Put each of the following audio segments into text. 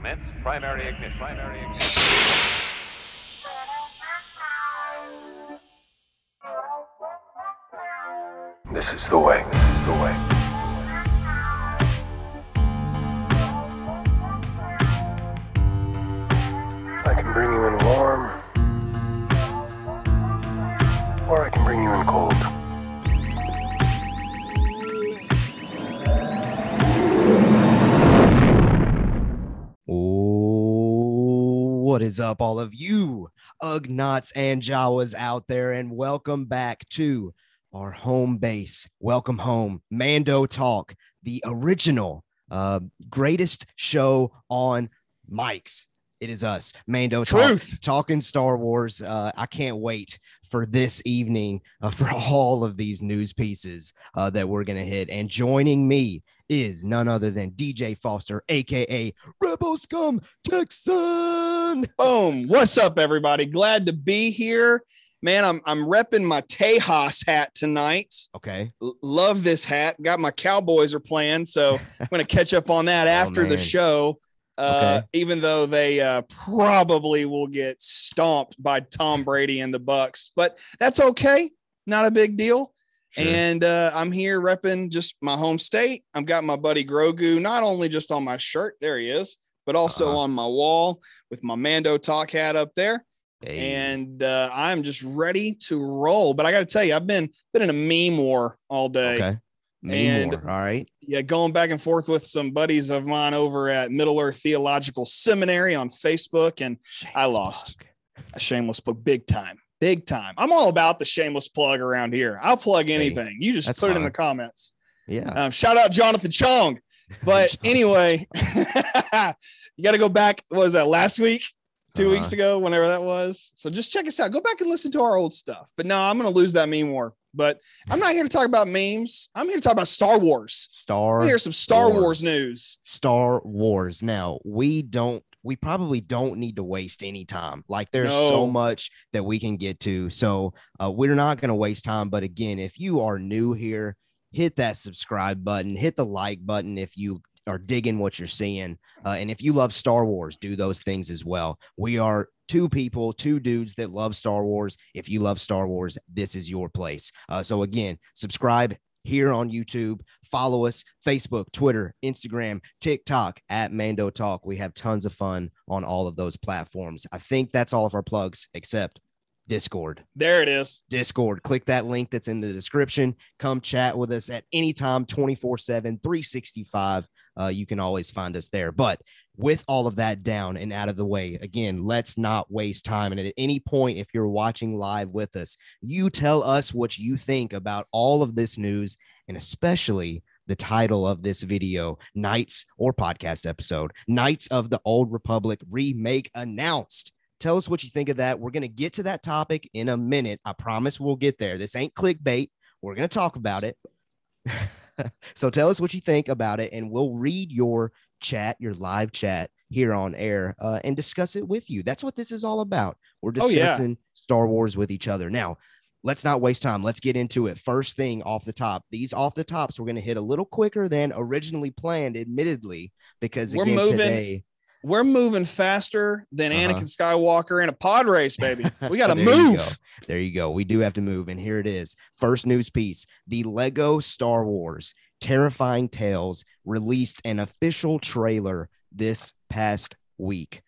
Commence primary ignition. Primary ignition. This is the way. This is the way. I can bring you in warm, or I can bring you in cold. What is up, all of you Ugnaughts and Jawas out there, and welcome back to our home base. Welcome home, Mando Talk, the original, uh, greatest show on mics. It is us, Mando Truth. Talk, talking Star Wars. Uh, I can't wait for this evening uh, for all of these news pieces uh, that we're gonna hit. And joining me is none other than DJ Foster, aka Rebel Scum Texan. Boom. What's up, everybody? Glad to be here. Man, I'm I'm repping my Tejas hat tonight. Okay. L- love this hat. Got my Cowboys are playing, so I'm gonna catch up on that Oh, after the show. Uh, Okay. even though they uh, probably will get stomped by Tom Brady and the Bucs, but that's okay. Not a big deal. Sure. And uh, I'm here repping just my home state. I've got my buddy Grogu not only just on my shirt, there he is, but also Uh-huh. on my wall with my Mando Talk hat up there. Hey. And uh, I'm just ready to roll. But I got to tell you, I've been been in a meme war all day. okay. Me and- more. All right. Yeah, going back and forth with some buddies of mine over at Middle Earth Theological Seminary on Facebook, and I lost. plug. a shameless plug, big time, big time. I'm all about the shameless plug around here. I'll plug anything. You just that's put it in the comments. Yeah. Um, shout out Jonathan Chong. But anyway, you got to go back. What was that last week? 2 Uh-huh. weeks ago, whenever that was. So just check us out. Go back and listen to our old stuff. But no, I'm going to lose that meme war. But I'm not here to talk about memes. I'm here to talk about Star Wars. Star Here's some Star Wars. Wars. news. Star Wars. Now, we don't we probably don't need to waste any time. Like there's so much that we can get to. So, uh, we're not going to waste time, but again, if you are new here, hit that subscribe button, hit the like button if you are digging what you're seeing. Uh, and if you love Star Wars, do those things as well. We are two people, two dudes that love Star Wars. If you love Star Wars, this is your place. Uh, so again, subscribe here on YouTube. Follow us Facebook, Twitter, Instagram, TikTok at Mando Talk. We have tons of fun on all of those platforms. I think that's all of our plugs except Discord. There it is. Discord. Click that link that's in the description. Come chat with us at any time, 24 7, 365. Uh, you can always find us there. But with all of that down and out of the way, again, let's not waste time. And at any point, if you're watching live with us, you tell us what you think about all of this news and especially the title of this video, Knights or podcast episode, Knights of the Old Republic remake announced. Tell us what you think of that. We're going to get to that topic in a minute. I promise we'll get there. This ain't clickbait. We're going to talk about it. so tell us what you think about it, and we'll read your chat, your live chat here on air, uh, and discuss it with you. That's what this is all about. We're Oh, yeah. discussing Star Wars with each other. Now, let's not waste time. Let's get into it. First thing off the top, these off the tops, we're going to hit a little quicker than originally planned, admittedly, because We're again, moving. today, We're moving faster than Uh-huh. Anakin Skywalker in a pod race, baby. We got to you move. go. There you go. We do have to move. And here it is. First news piece The Lego Star Wars Terrifying Tales released an official trailer this past week.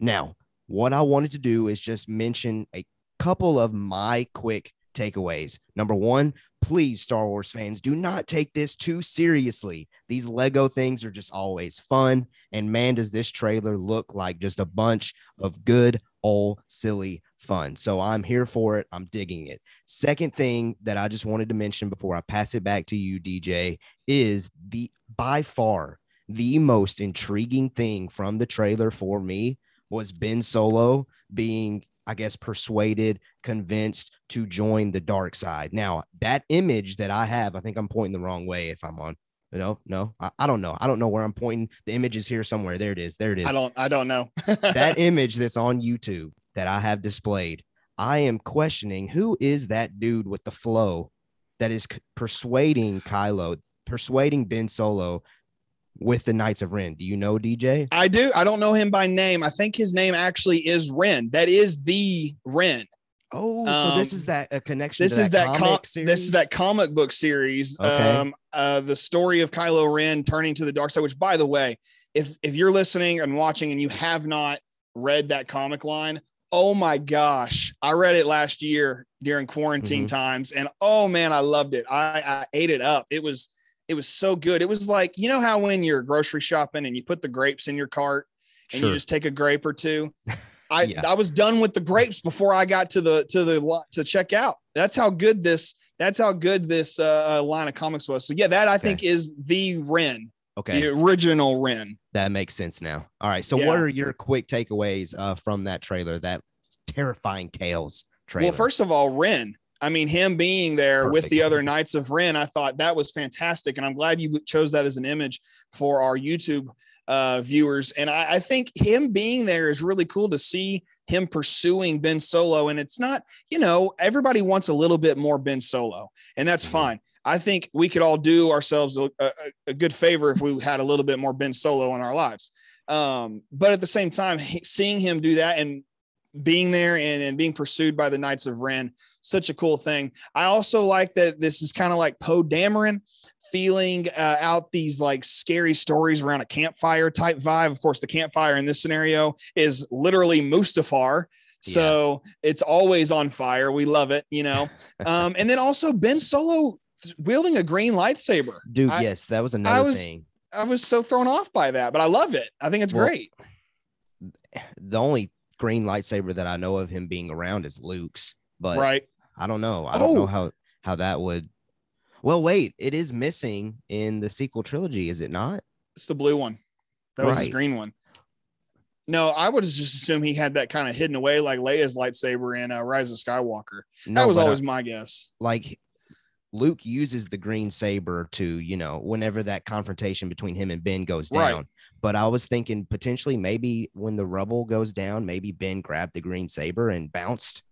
Now, what I wanted to do is just mention a couple of my quick takeaways. Number one, please, Star Wars fans, do not take this too seriously. These Lego things are just always fun. And man, does this trailer look like just a bunch of good old silly fun. So I'm here for it. I'm digging it. Second thing that I just wanted to mention before I pass it back to you, DJ, is the by far the most intriguing thing from the trailer for me was Ben Solo being, I guess, persuaded, convinced to join the dark side. Now, that image that I have, I think I'm pointing the wrong way if I'm on. No, no, I, I don't know. I don't know where I'm pointing. The image is here somewhere. There it is. There it is I don't. I don't know. that image that's on YouTube that I have displayed, I am questioning who is that dude with the flow that is persuading Kylo, persuading Ben Solo with the Knights of Ren. Do you know DJ? I do. I don't know him by name. I think his name actually is Ren. That is the Ren. Oh, so this Um, is that a connection. This is that com- comic this is that comic book series. Okay. Um, uh, the story of Kylo Ren turning to the dark side. Which, by the way, if if you're listening and watching and you have not read that comic line, oh my gosh, I read it last year during quarantine Mhm. times, and oh man, I loved it. I, I ate it up. It was it was so good. It was like you know how when you're grocery shopping and you put the grapes in your cart and Sure. you just take a grape or two. I Yeah. I was done with the grapes before I got to the to the lot to check out. That's how good this that's how good this uh, uh, line of comics was. So yeah, that I Okay. think is the Ren, okay. the original Ren. That makes sense now. All right. So, Yeah. what are your quick takeaways uh, from that trailer? That terrifying tales trailer. Well, first of all, Ren. I mean, him being there with the other Knights of Ren, I thought that was fantastic, and I'm glad you chose that as an image for our YouTube uh, viewers. And I, I think him being there is really cool to see him pursuing Ben Solo. And it's not, you know, everybody wants a little bit more Ben Solo, and that's Mhm. fine. I think we could all do ourselves a, a, a good favor if we had a little bit more Ben Solo in our lives. Um, but at the same time, seeing him do that and being there and, and being pursued by the Knights of Ren, such a cool thing. I also like that this is kind of like Poe Dameron feeling uh, out these like scary stories around a campfire type vibe. Of course, the campfire in this scenario is literally Mustafar. So it's always on fire. We love it, you know. um, and then also Ben Solo wielding a green lightsaber. Dude, I- yes, that was another I was- thing. I was so thrown off by that, but I love it. I think it's Well, great. The only green lightsaber that I know of him being around is Luke's, but right. I don't know. I don't know Oh. how how that would. Well, wait, it is missing in the sequel trilogy, is it not? It's the blue one. That was his green one. No, I would just assume he had that kind of hidden away like Leia's lightsaber in uh, Rise of Skywalker. No, that was uh, always my guess. like Luke uses the green saber to, you know, whenever that confrontation between him and Ben goes Right. down. But I was thinking potentially maybe when the rubble goes down, maybe Ben grabbed the green saber and bounced.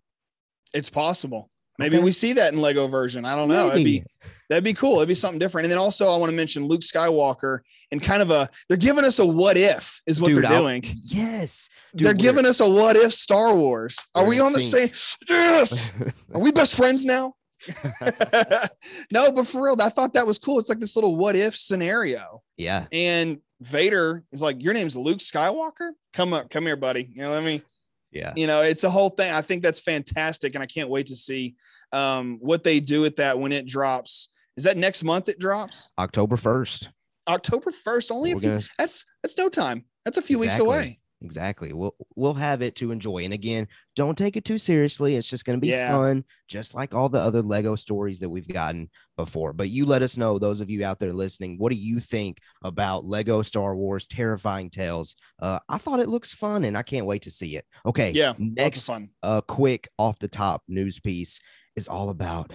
It's possible. Maybe Okay. we see that in Lego version. I don't know. That'd be that'd be cool. It'd be something different. And then also I want to mention Luke Skywalker and kind of a they're giving us a what if is what Dude, they're I'll- doing. Yes. Dude, they're giving us a what if Star Wars. Are we on the same? Yes. Are we best friends now? no, but for real, I thought that was cool. It's like this little what if scenario. yeah. And Vader is like, Your name's Luke Skywalker? Come up, come here, buddy. You know, let me, Yeah. you know, it's a whole thing. I think that's fantastic. And I can't wait to see um, what they do with that when it drops. Is that next month it drops? October 1st. October 1st, only a few, gonna that's that's no time. That's a few weeks away. Exactly. We'll we'll have it to enjoy. And again, don't take it too seriously. It's just going to be Yeah. fun, just like all the other Lego stories that we've gotten before. But you let us know, those of you out there listening, what do you think about Lego Star Wars Terrifying Tales? Uh, I thought it looks fun, and I can't wait to see it. Okay. Yeah. Next, fun. uh, quick off the top news piece is all about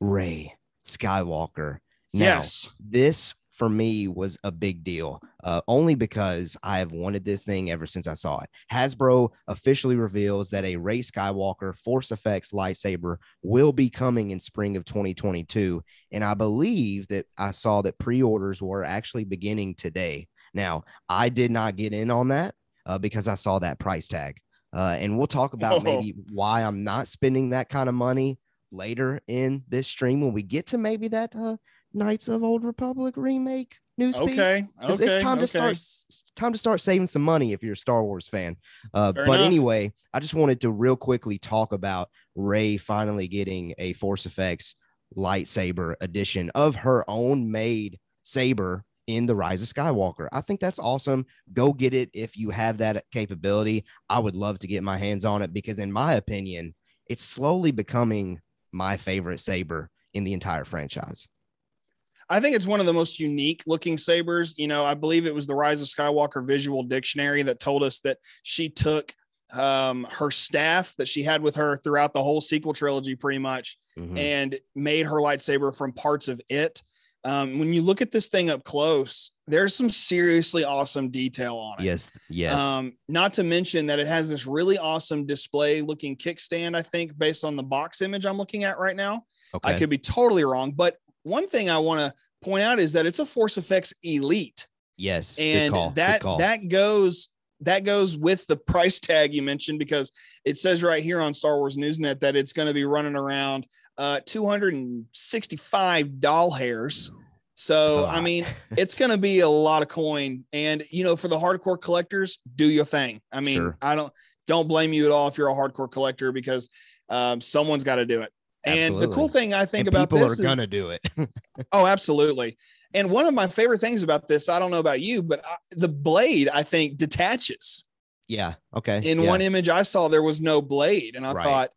Rey Skywalker. Now, yes. this for me was a big deal uh, only because I have wanted this thing ever since I saw it. Hasbro officially reveals that a Rey Skywalker Force Effects lightsaber will be coming in spring of 2022. And I believe that I saw that pre orders were actually beginning today. Now, I did not get in on that uh, because I saw that price tag. Uh, and we'll talk about maybe why I'm not spending that kind of money later in this stream when we get to maybe that uh, Knights of Old Republic remake news piece. Okay. 'Cause Okay. it's time to start time to start saving some money if you're a Star Wars fan. Uh, but enough. anyway, I just wanted to real quickly talk about Rey finally getting a Force Effects lightsaber edition of her own made saber in the Rise of Skywalker. I think that's awesome. Go get it if you have that capability. I would love to get my hands on it because, in my opinion, it's slowly becoming my favorite saber in the entire franchise. I think it's one of the most unique looking sabers. You know, I believe it was the Rise of Skywalker Visual Dictionary that told us that she took um, her staff that she had with her throughout the whole sequel trilogy, pretty much, Mhm. and made her lightsaber from parts of it. Um, when you look at this thing up close, there's some seriously awesome detail on it. Yes, yes. Um, not to mention that it has this really awesome display looking kickstand, I think, based on the box image I'm looking at right now. okay. I could be totally wrong, but one thing I want to point out is that it's a Force Effects Elite. Yes. and call, that that goes that goes with the price tag you mentioned because it says right here on Star Wars Newsnet that it's going to be running around uh 265 doll hairs. So I mean, it's going to be a lot of coin and you know for the hardcore collectors, do your thing. I mean, Sure. I don't don't blame you at all if you're a hardcore collector because um, someone's got to do it. And the cool thing I think And about people this are is, gonna do it. Oh, absolutely. And one of my favorite things about this, I don't know about you, but I, the blade, I think, detaches. yeah. Okay. In yeah. one image I saw, there was no blade. And I Right. thought,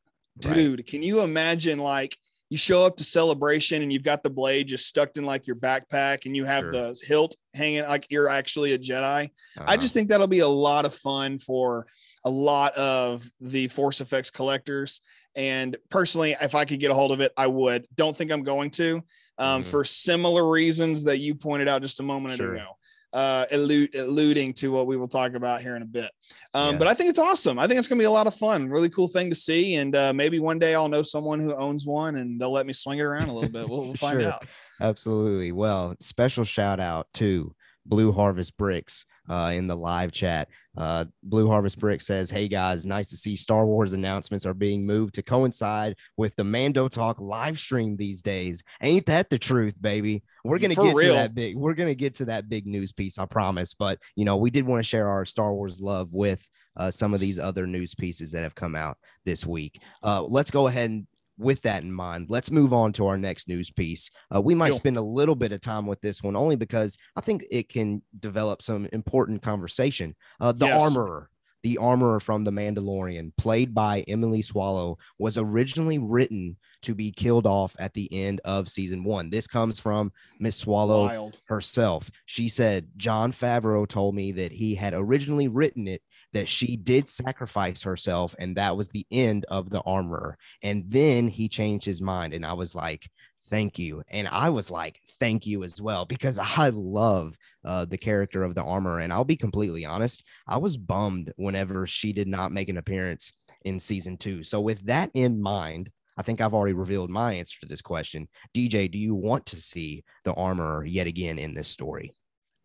Right. dude, can you imagine like you show up to celebration and you've got the blade just stuck in like your backpack and you have Sure. the hilt hanging like you're actually a Jedi? I Uh-huh. just think that'll be a lot of fun for a lot of the Force Effects collectors. And personally, if I could get a hold of it, I would. Don't think I'm going to, um, Mhm. for similar reasons that you pointed out just a moment Sure. ago, uh, allude, alluding to what we will talk about here in a bit. Um, Yeah. But I think it's awesome. I think it's going to be a lot of fun. Really cool thing to see. And uh, maybe one day I'll know someone who owns one and they'll let me swing it around a little bit. We'll, we'll find Sure. out. Absolutely. Well, special shout out to Blue Harvest Bricks uh, in the live chat. Uh, Blue Harvest Brick says, Hey guys, nice to see Star Wars announcements are being moved to coincide with the Mando Talk live stream these days. Ain't that the truth, baby? We're going to For get real. to that big, we're to get to that big news piece, I promise. But, you know, we did want to share our Star Wars love with uh, some of these other news pieces that have come out this week. Uh, let's go ahead and with that in mind, let's move on to our next news piece. Uh, we might spend a little bit of time with this one only because I think it can develop some important conversation. Uh, the Yes. armorer, the armorer from The Mandalorian, played by Emily Swallow, was originally written to be killed off at the end of season one. This comes from Miss Swallow Wild. herself. She said, Jon Favreau told me that he had originally written it that she did sacrifice herself and that was the end of the armorer. And then he changed his mind. And I was like, thank you. And I was like, thank you as well, because I love uh, the character of the armor. And I'll be completely honest, I was bummed whenever she did not make an appearance in season two. So, with that in mind, I think I've already revealed my answer to this question. DJ, do you want to see the armor yet again in this story?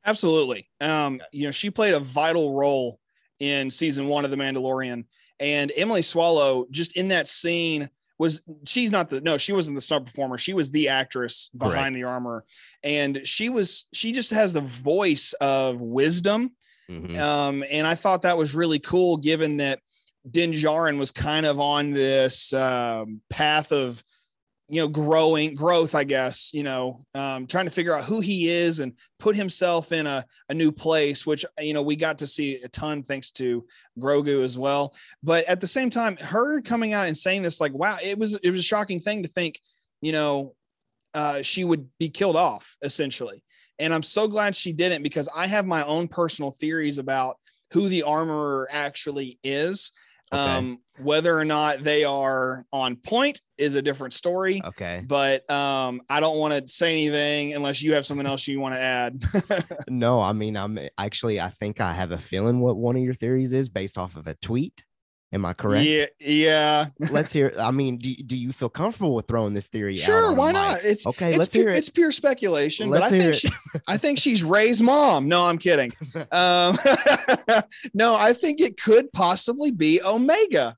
Absolutely. Um, you know, she played a vital role in season one of The Mandalorian. And Emily Swallow, just in that scene, was she's not the no, she wasn't the star performer. She was the actress behind the armor. And she was she just has the voice of wisdom. Mhm. Um, and I thought that was really cool given that Din Djarin was kind of on this um, path of you know growing growth i guess you know um, trying to figure out who he is and put himself in a, a new place which you know we got to see a ton thanks to grogu as well. But at the same time her coming out and saying this like wow it was it was a shocking thing to think you know uh, she would be killed off essentially. And i'm so glad she didn't because i have my own personal theories about who the armorer actually is Okay. um, whether or not they are on point is a different story Okay. but um, I don't want to say anything unless you have something else you want to add. No, I mean, I'm actually, I think I have a feeling what one of your theories is based off of a tweet. Am I correct? Yeah, yeah. Let's hear. I mean, do, do you feel comfortable with throwing this theory out? Sure, why mic? not? It's okay. it's let's pure, hear it. it's pure speculation, Let's but I think she, I think she's Rey's mom. No, I'm kidding. Um, no, I think it could possibly be Omega,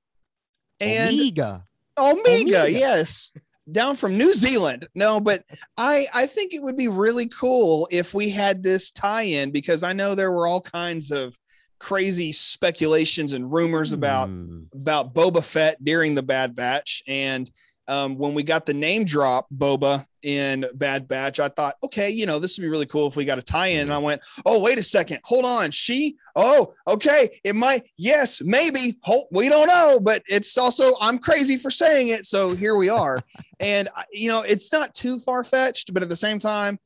and Omega. Omega, Omega. yes, down from New Zealand. No, but I I think it would be really cool if we had this tie-in because I know there were all kinds of crazy speculations and rumors about Hmm. about Boba Fett during the Bad Batch. And um, when we got the name drop Boba in Bad Batch, I thought, okay, you know, this would be really cool if we got a tie-in. And I went, oh, wait a second, hold on, she, oh, okay, it might, yes, maybe, hold, we don't know, but it's also I'm crazy for saying it, so here we are. and you know, it's not too far fetched, but at the same time,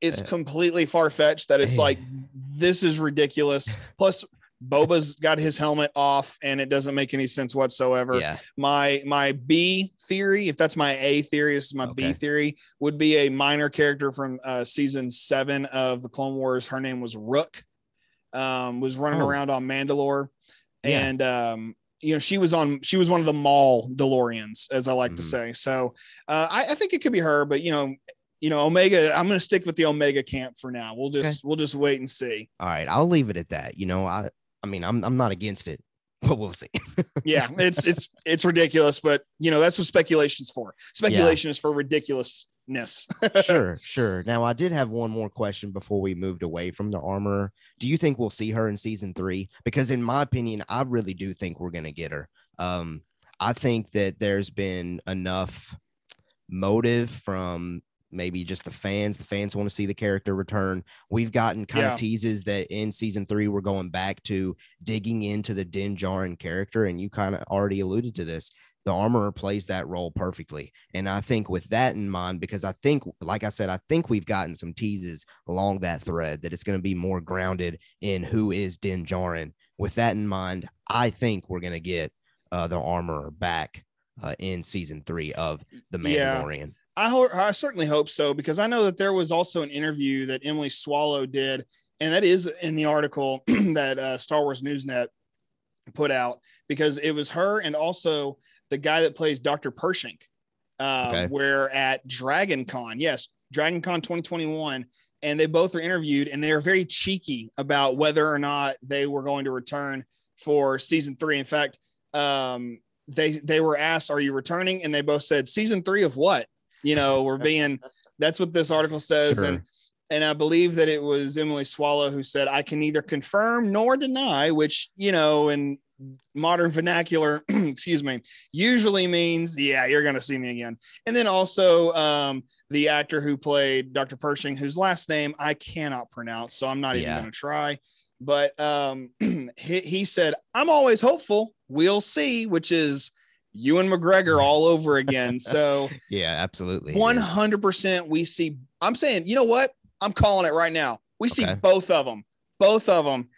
it's Uh, completely far fetched that it's like this is ridiculous. Plus, Boba's got his helmet off, and it doesn't make any sense whatsoever. Yeah. My my B theory, if that's my A theory, this is my B theory, would be a minor character from uh, season seven of the Clone Wars. Her name was Rook. Um, was running Oh. around on Mandalore, Yeah. and um, you know she was on she was one of the mall DeLoreans, as I like to Mhm. say. So uh, I, I think it could be her, but you know you know, Omega. I'm going to stick with the Omega camp for now. We'll just we'll just wait and see. All right, I'll leave it at that. You know, I I mean, I'm I'm not against it, but we'll see. Yeah, it's it's it's ridiculous, but you know that's what speculation's for. Speculation is for ridiculousness. sure, sure. Now, I did have one more question before we moved away from the armor. Do you think we'll see her in season three? Because, in my opinion, I really do think we're going to get her. Um, I think that there's been enough motive from maybe just the fans. The fans want to see the character return. We've gotten kind Yeah. of teases that in season three, we're going back to digging into the Din Djarin character. And you kind of already alluded to this. The armorer plays that role perfectly. And I think with that in mind, because I think, like I said, I think we've gotten some teases along that thread that it's going to be more grounded in who is Din Djarin. With that in mind, I think we're going to get uh, the armorer back uh, in season three of The Yeah. I ho- I certainly hope so because I know that there was also an interview that Emily Swallow did, and that is in the article that uh, Star Wars Newsnet put out because it was her and also the guy that plays Dr. Pershing. Uh, Okay. Where at Dragon Con, yes, Dragon Con 2021, and they both are interviewed, and they are very cheeky about whether or not they were going to return for season three. In fact, um, they they were asked, "Are you returning?" And they both said, "Season three of what?" You know, we're being. That's what this article says, and and I believe that it was Emily Swallow who said, "I can neither confirm nor deny," which you know, in modern vernacular, excuse me, usually means, "Yeah, you're going to see me again." And then also um, the actor who played Dr. Pershing, whose last name I cannot pronounce, so I'm not even Yeah. going to try. But um, he, he said, "I'm always hopeful. We'll see," which is Ewan McGregor all over again. So. Yeah, absolutely. it One is. hundred percent. We see. I'm saying, you know what? I'm calling it right now. We see Okay. both of them, both of them,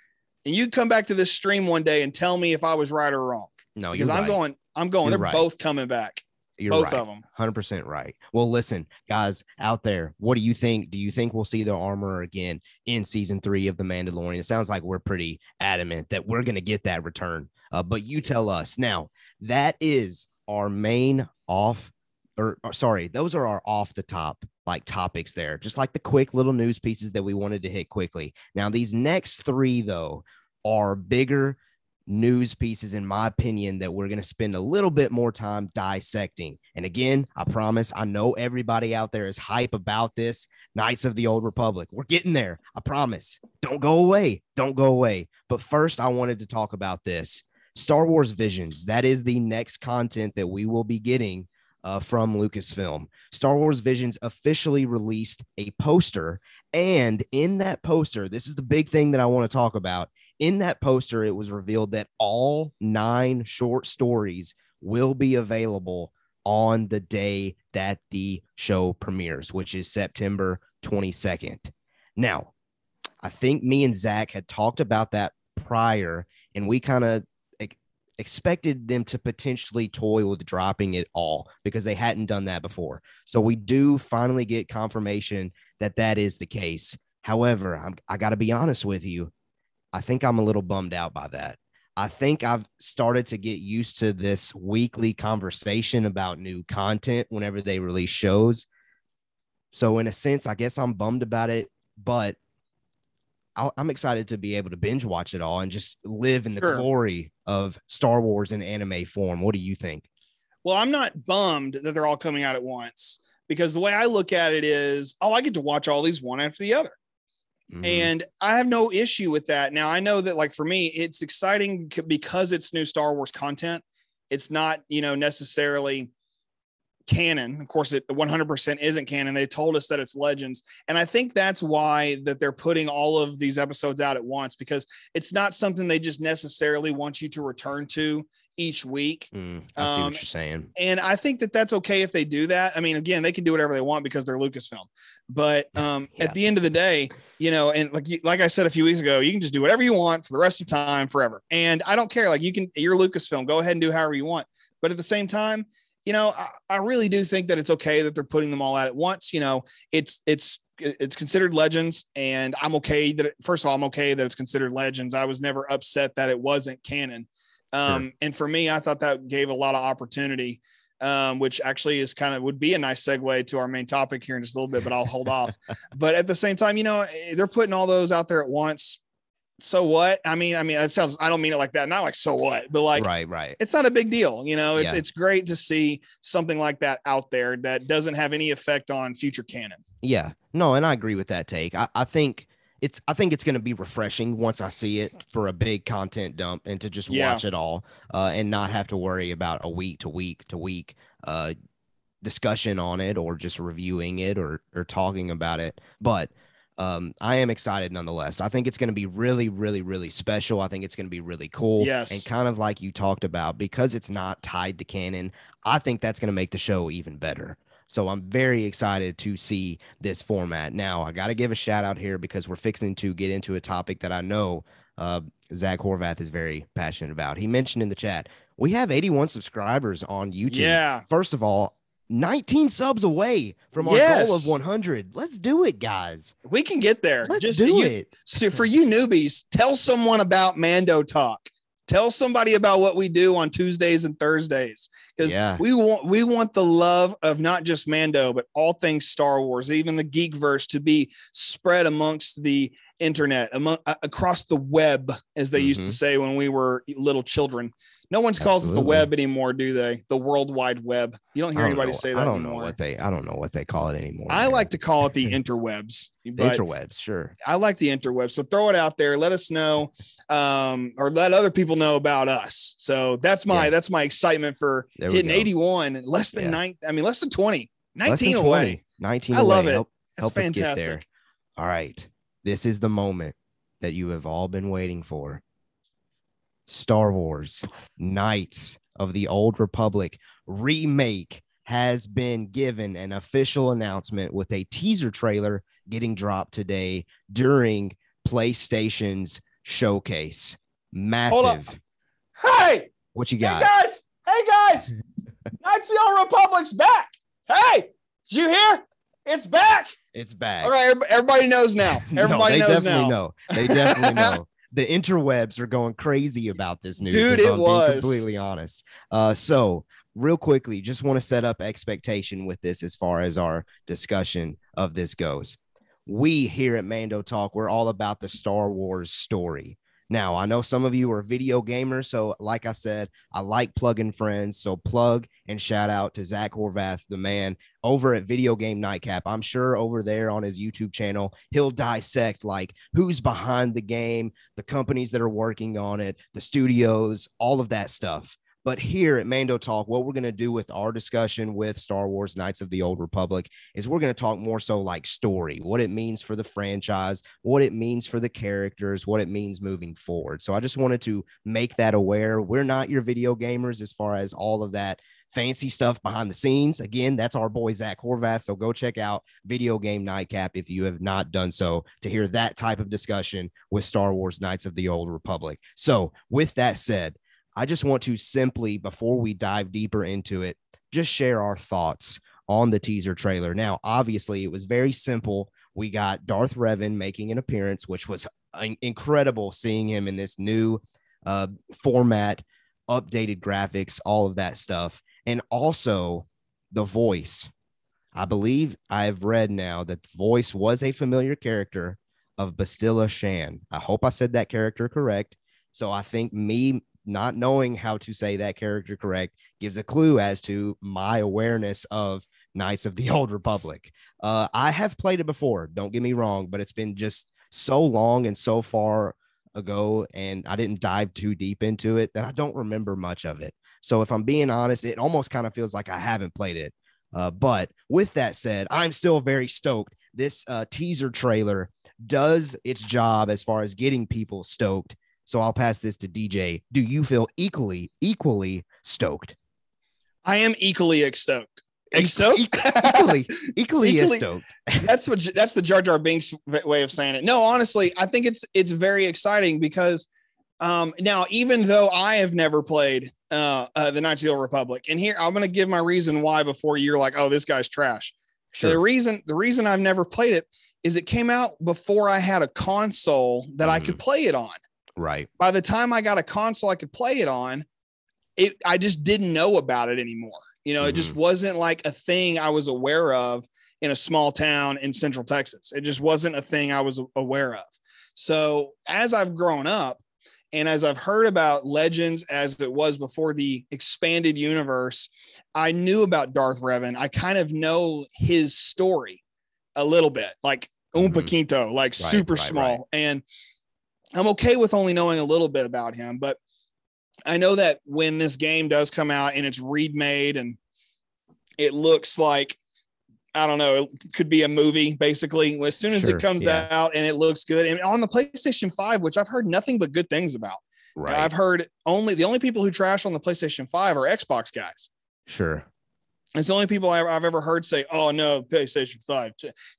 and you come back to this stream one day and tell me if I was right or wrong. No, Because I'm right. going. I'm going. You're they're right. both coming back. You're both right. of them. 100% right. Well, listen, guys out there, what do you think? Do you think we'll see the armor again in season three of The Mandalorian? It sounds like we're pretty adamant that we're going to get that return. Uh, but you tell us. Now, that is our main off, or, or sorry, those are our off the top like topics there, just like the quick little news pieces that we wanted to hit quickly. Now, these next three, though, are bigger news pieces, in my opinion, that we're going to spend a little bit more time dissecting. And again, I promise, I know everybody out there is hype about this Knights of the Old Republic. We're getting there. I promise. Don't go away. Don't go away. But first, I wanted to talk about this Star Wars Visions. That is the next content that we will be getting. Uh, from Lucasfilm. Star Wars Visions officially released a poster. And in that poster, this is the big thing that I want to talk about in that poster, it was revealed that all nine short stories will be available on the day that the show premieres, which is September 22nd. Now, I think me and Zach had talked about that prior, and we kind of expected them to potentially toy with dropping it all because they hadn't done that before. So we do finally get confirmation that that is the case. However, I'm, I got to be honest with you. I think I'm a little bummed out by that. I think I've started to get used to this weekly conversation about new content whenever they release shows. So, in a sense, I guess I'm bummed about it, but I'll, I'm excited to be able to binge watch it all and just live in the Sure. glory of Star Wars in anime form. What do you think? Well, I'm not bummed that they're all coming out at once because the way I look at it is, oh, I get to watch all these one after the other. Mhm. And I have no issue with that. Now, I know that, like, for me, it's exciting because it's new Star Wars content. It's not, you know, necessarily canon. Of course, it 100% isn't canon. They told us that it's legends. And I think that's why that they're putting all of these episodes out at once because it's not something they just necessarily want you to return to each week. Mm, I see um, what you're saying. And I think that that's okay if they do that. I mean, again, they can do whatever they want because they're Lucasfilm. But um, Yeah. at the end of the day, you know, and like like I said a few weeks ago, you can just do whatever you want for the rest of time, forever. And I don't care. Like you can, you're Lucasfilm. Go ahead and do however you want. But at the same time, you know, I, I really do think that it's okay that they're putting them all out at once. You know, it's it's it's considered legends, and I'm okay that it, first of all, I'm okay that it's considered legends. I was never upset that it wasn't canon. Um, and for me, I thought that gave a lot of opportunity um, which actually is kind of would be a nice segue to our main topic here in just a little bit, but I'll hold off. But at the same time, you know, they're putting all those out there at once. So what? I mean, I mean, that sounds. I don't mean it like that. Not like so what, but like right, right. it's not a big deal. You know, it's Yeah. it's great to see something like that out there that doesn't have any effect on future canon. Yeah, no, and I agree with that take. I, I think it's I think it's going to be refreshing once I see it for a big content dump and to just Yeah. watch it all uh, and not have to worry about a week to week to week uh, discussion on it or just reviewing it or or talking about it. But um, I am excited nonetheless. I think it's going to be really, really, really special. I think it's going to be really cool. Yes. And kind of like you talked about, because it's not tied to canon, I think that's going to make the show even better. So I'm very excited to see this format. Now, I got to give a shout out here because we're fixing to get into a topic that I know uh, Zach Horvath is very passionate about. He mentioned in the chat, we have 81 subscribers on YouTube. Yeah. First of all, 19 subs away from our goal of 100. Let's do it, guys. We can get there. Let's Just do you- it. So for you newbies, tell someone about Mando Talk. Tell somebody about what we do on Tuesdays and Thursdays because Yeah. we want we want the love of not just Mando but all things Star Wars, even the geek verse, to be spread amongst the internet, among uh, across the web, as they used to Mhm. say when we were little children. No one calls it the web anymore, do they? The World Wide Web. You don't hear don't anybody know- say that I don't anymore. know what they I don't know what they call it anymore. I man. like to call it the interwebs. Interwebs, sure. I like the interwebs. So throw it out there. Let us know, um, or let other people know about us. So that's my Yeah. that's my excitement for There hitting go. 81, less than Yeah. nine. I mean, less than 20, 19 than away. 20, 19 I love away. it. Help, That's help us get there. fantastic. All right. This is the moment that you have all been waiting for. Star Wars Knights of the Old Republic remake has been given an official announcement with a teaser trailer getting dropped today during PlayStation's showcase. Massive. Hey, What you hey got? guys, hey guys, Knights of the Old Republic's back. Hey, did you hear? It's back. It's back. All right, everybody knows now. Everybody No, they knows definitely now. know. They definitely know. The interwebs are going crazy about this news. Dude, it I'm was. completely honest. Uh, so real quickly, just want to set up expectation with this as far as our discussion of this goes. We here at Mando Talk, we're all about the Star Wars story. Now, I know some of you are video gamers, so like I said, I like plugging friends. So plug and shout out to Zach Horvath, the man over at Video Game Nightcap. I'm sure over there on his YouTube channel, he'll dissect like who's behind the game, the companies that are working on it, the studios, all of that stuff. But here at Mando Talk, what we're going to do with our discussion with Star Wars Knights of the Old Republic is we're going to talk more so like story, what it means for the franchise, what it means for the characters, what it means moving forward. So I just wanted to make that aware. We're not your video gamers as far as all of that fancy stuff behind the scenes. Again, that's our boy Zach Horvath. So go check out Video Game Nightcap if you have not done so to hear that type of discussion with Star Wars Knights of the Old Republic. So, with that said, I just want to simply, before we dive deeper into it, just share our thoughts on the teaser trailer. Now, obviously, it was very simple. We got Darth Revan making an appearance, which was incredible seeing him in this new uh, format, updated graphics, all of that stuff. And also the voice. I believe I've read now that the voice was a familiar character of Bastila Shan. I hope I said that character correct. So I think me not knowing how to say that character correct gives a clue as to my awareness of Knights of the Old Republic. Uh, I have played it before, don't get me wrong, but it's been just so long and so far ago, and I didn't dive too deep into it that I don't remember much of it. So if I'm being honest, it almost kind of feels like I haven't played it. Uh, but with that said, I'm still very stoked. This uh, teaser trailer does its job as far as getting people stoked. So I'll pass this to DJ. Do you feel equally equally stoked? I am equally stoked. Stoked? Equally, equally, Equally- stoked. that's what that's the Jar Jar Binks way of saying it. No, honestly, I think it's it's very exciting because um now even though I have never played uh, uh the Knights of the Old Republic, and here I'm gonna give my reason why before you're like, oh, this guy's trash. Sure. The reason the reason I've never played it is it came out before I had a console that I Mm-hmm. could play it on. Right. By the time I got a console I could play it on, it I just didn't know about it anymore. You know, it just wasn't like a thing I was aware of in a small town in central Texas. It just wasn't a thing I was aware of. So as I've grown up and as I've heard about legends as it was before the expanded universe, I knew about Darth Revan. I kind of know his story a little bit, like Mhm. Quinto, like super right, small. right. And I'm okay with only knowing a little bit about him, but I know that when this game does come out and it's remade and it looks like I don't know, it could be a movie basically. As soon as Sure, it comes yeah. out and it looks good, and on the PlayStation 5, which I've heard nothing but good things about. Right. I've heard only the only people who trash on the PlayStation 5 are Xbox guys. sure. It's the only people I've, I've ever heard say, "Oh no, PlayStation 5."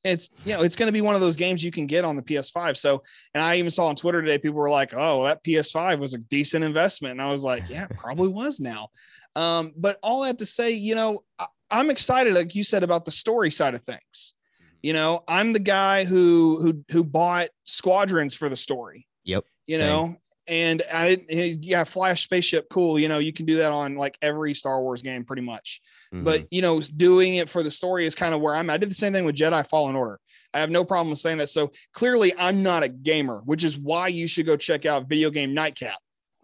It's you know, it's going to be one of those games you can get on the PS5. So, and I even saw on Twitter today, people were like, "Oh, that PS5 was a decent investment," and I was like, "Yeah, it probably was now." Um, but all that to say, you know, I, I'm excited, like you said, about the story side of things. You know, I'm the guy who who who bought Squadrons for the story. Yep. You Same. know, and I didn't. Yeah, Flash spaceship, cool. You know, you can do that on like every Star Wars game, pretty much Mhm. but you know doing it for the story is kind of where i'm at. i did the same thing with jedi fallen order i have no problem with saying that so clearly i'm not a gamer which is why you should go check out video game nightcap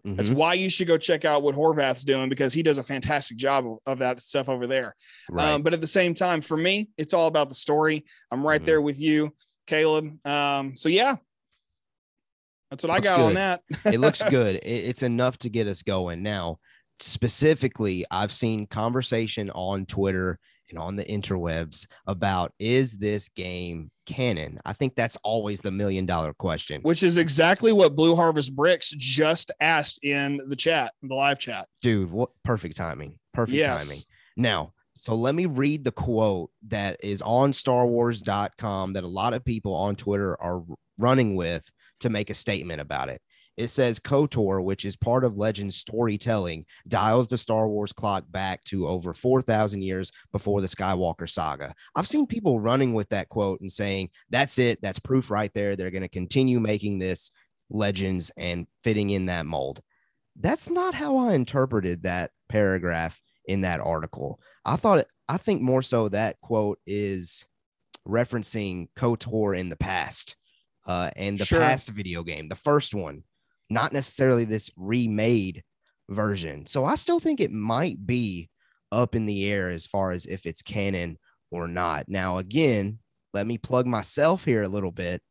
that's Mhm. why you should go check out what horvath's doing because he does a fantastic job of, of that stuff over there right. um, but at the same time for me it's all about the story i'm right Mhm. there with you caleb um, so yeah that's what i Looks got on that it looks good. It- it's enough to get us going. Now, specifically, I've seen conversation on Twitter and on the interwebs about is this game canon? I think that's always the million dollar question. which is exactly what blue harvest bricks just asked in the chat the live chat Dude, what perfect timing. Perfect Yes. timing. Now, so let me read the quote that is on starwars.com that a lot of people on Twitter are running with to make a statement about it. It says KOTOR, which is part of Legend's storytelling, dials the Star Wars clock back to over 4,000 years before the Skywalker saga. I've seen people running with that quote and saying, that's it. That's proof right there. They're going to continue making this Legends and fitting in that mold. That's not how I interpreted that paragraph in that article. I thought, it, I think more so that quote is referencing KOTOR in the past uh, and the Sure. past video game, the first one, not necessarily this remade version. So I still think it might be up in the air as far as if it's canon or not. Now, again, let me plug myself here a little bit.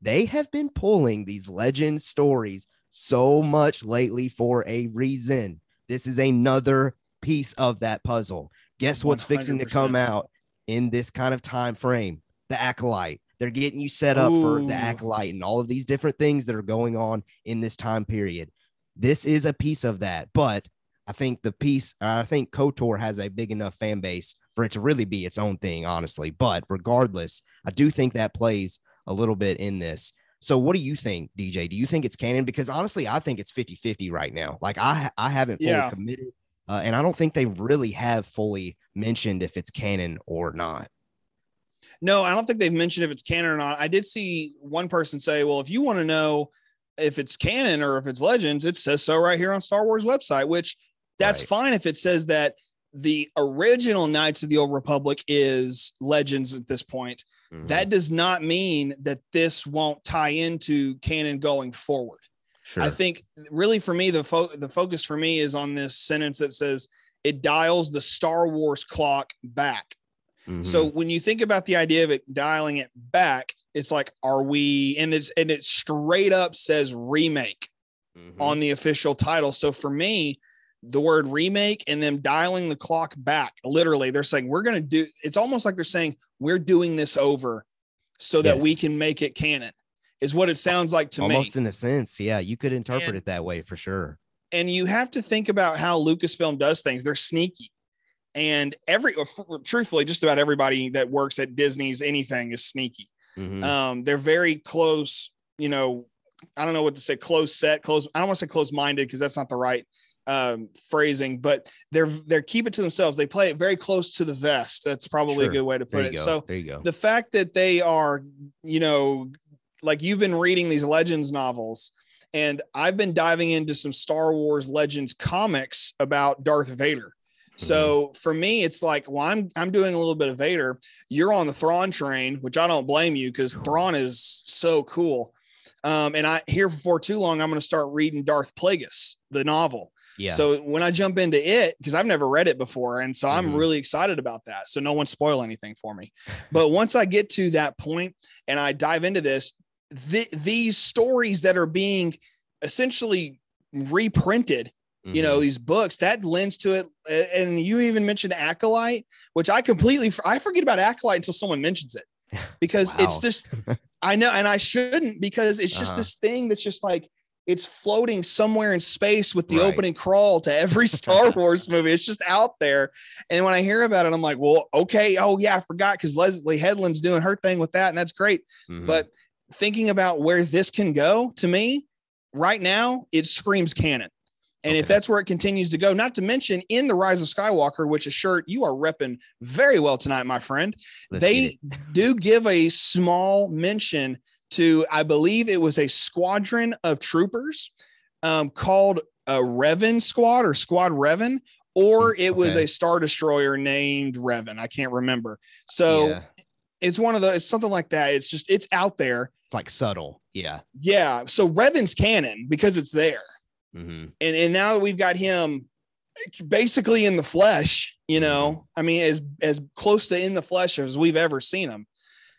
They have been pulling these legend stories so much lately for a reason. This is another piece of that puzzle. Guess what's fixing to come out in this kind of time frame? The acolyte. They're getting you set up for the acolyte and all of these different things that are going on in this time period. This is a piece of that, but I think the piece, I think KOTOR has a big enough fan base for it to really be its own thing, honestly. But regardless, I do think that plays a little bit in this. So, what do you think, DJ? Do you think it's canon? Because honestly, I think it's 50 50 right now. Like, I, I haven't fully Yeah. committed, uh, and I don't think they really have fully mentioned if it's canon or not. No, I don't think they've mentioned if it's canon or not. I did see one person say, well, if you want to know if it's canon or if it's legends, it says so right here on Star Wars website, which that's Right. fine if it says that the original Knights of the Old Republic is legends at this point. Mhm. That does not mean that this won't tie into canon going forward. sure. I think really for me, the fo- the focus for me is on this sentence that says it dials the Star Wars clock back. Mhm. So when you think about the idea of it dialing it back, it's like, are we? And it's and it straight up says remake Mhm. on the official title. So for me, the word remake and them dialing the clock back, literally, they're saying we're going to do. It's almost like they're saying we're doing this over so that we can make it canon. Is what it sounds like to me. almost in a sense, yeah, you could interpret And- it that way for sure. and you have to think about how Lucasfilm does things. They're sneaky. And every truthfully, just about everybody that works at Disney's anything is sneaky. Mhm. Um, they're very close, you know, I don't know what to say, close set, close. I don't want to say close minded because that's not the right um phrasing, but they're they're keep it to themselves. They play it very close to the vest. That's probably Sure. a good way to put it. go. So there you go. the fact that they are, you know, like you've been reading these legends novels, and I've been diving into some Star Wars Legends comics about Darth Vader. So for me, it's like, well, I'm I'm doing a little bit of Vader. You're on the Thrawn train, which I don't blame you because Thrawn is so cool. Um, and I here before too long, I'm going to start reading Darth Plagueis, the novel. Yeah. So when I jump into it, because I've never read it before, and so I'm Mhm. really excited about that. So no one spoil anything for me. But once I get to that point and I dive into this, th- these stories that are being essentially reprinted, you know, Mhm. these books that lends to it. And you even mentioned Acolyte, which I completely I forget about Acolyte until someone mentions it because it's just I know, and I shouldn't because it's just Uh-huh. this thing that's just like it's floating somewhere in space with the Right. opening crawl to every Star Wars movie. It's just out there. And when I hear about it, I'm like, well, okay. Oh, yeah, I forgot because Leslie Headland's doing her thing with that. And that's great. Mhm. But thinking about where this can go to me right now, it screams canon. And if that's where it continues to go, not to mention in the Rise of Skywalker, which a shirt you are repping very well tonight, my friend Let's they do give a small mention to i believe it was a squadron of troopers um, called a revan squad or squad revan or it was Okay. a star destroyer named revan i can't remember so Yeah. it's one of the it's something like that it's just it's out there it's like subtle. Yeah. yeah so revan's canon because it's there hmm and and now that we've got him basically in the flesh you know i mean as as close to in the flesh as we've ever seen him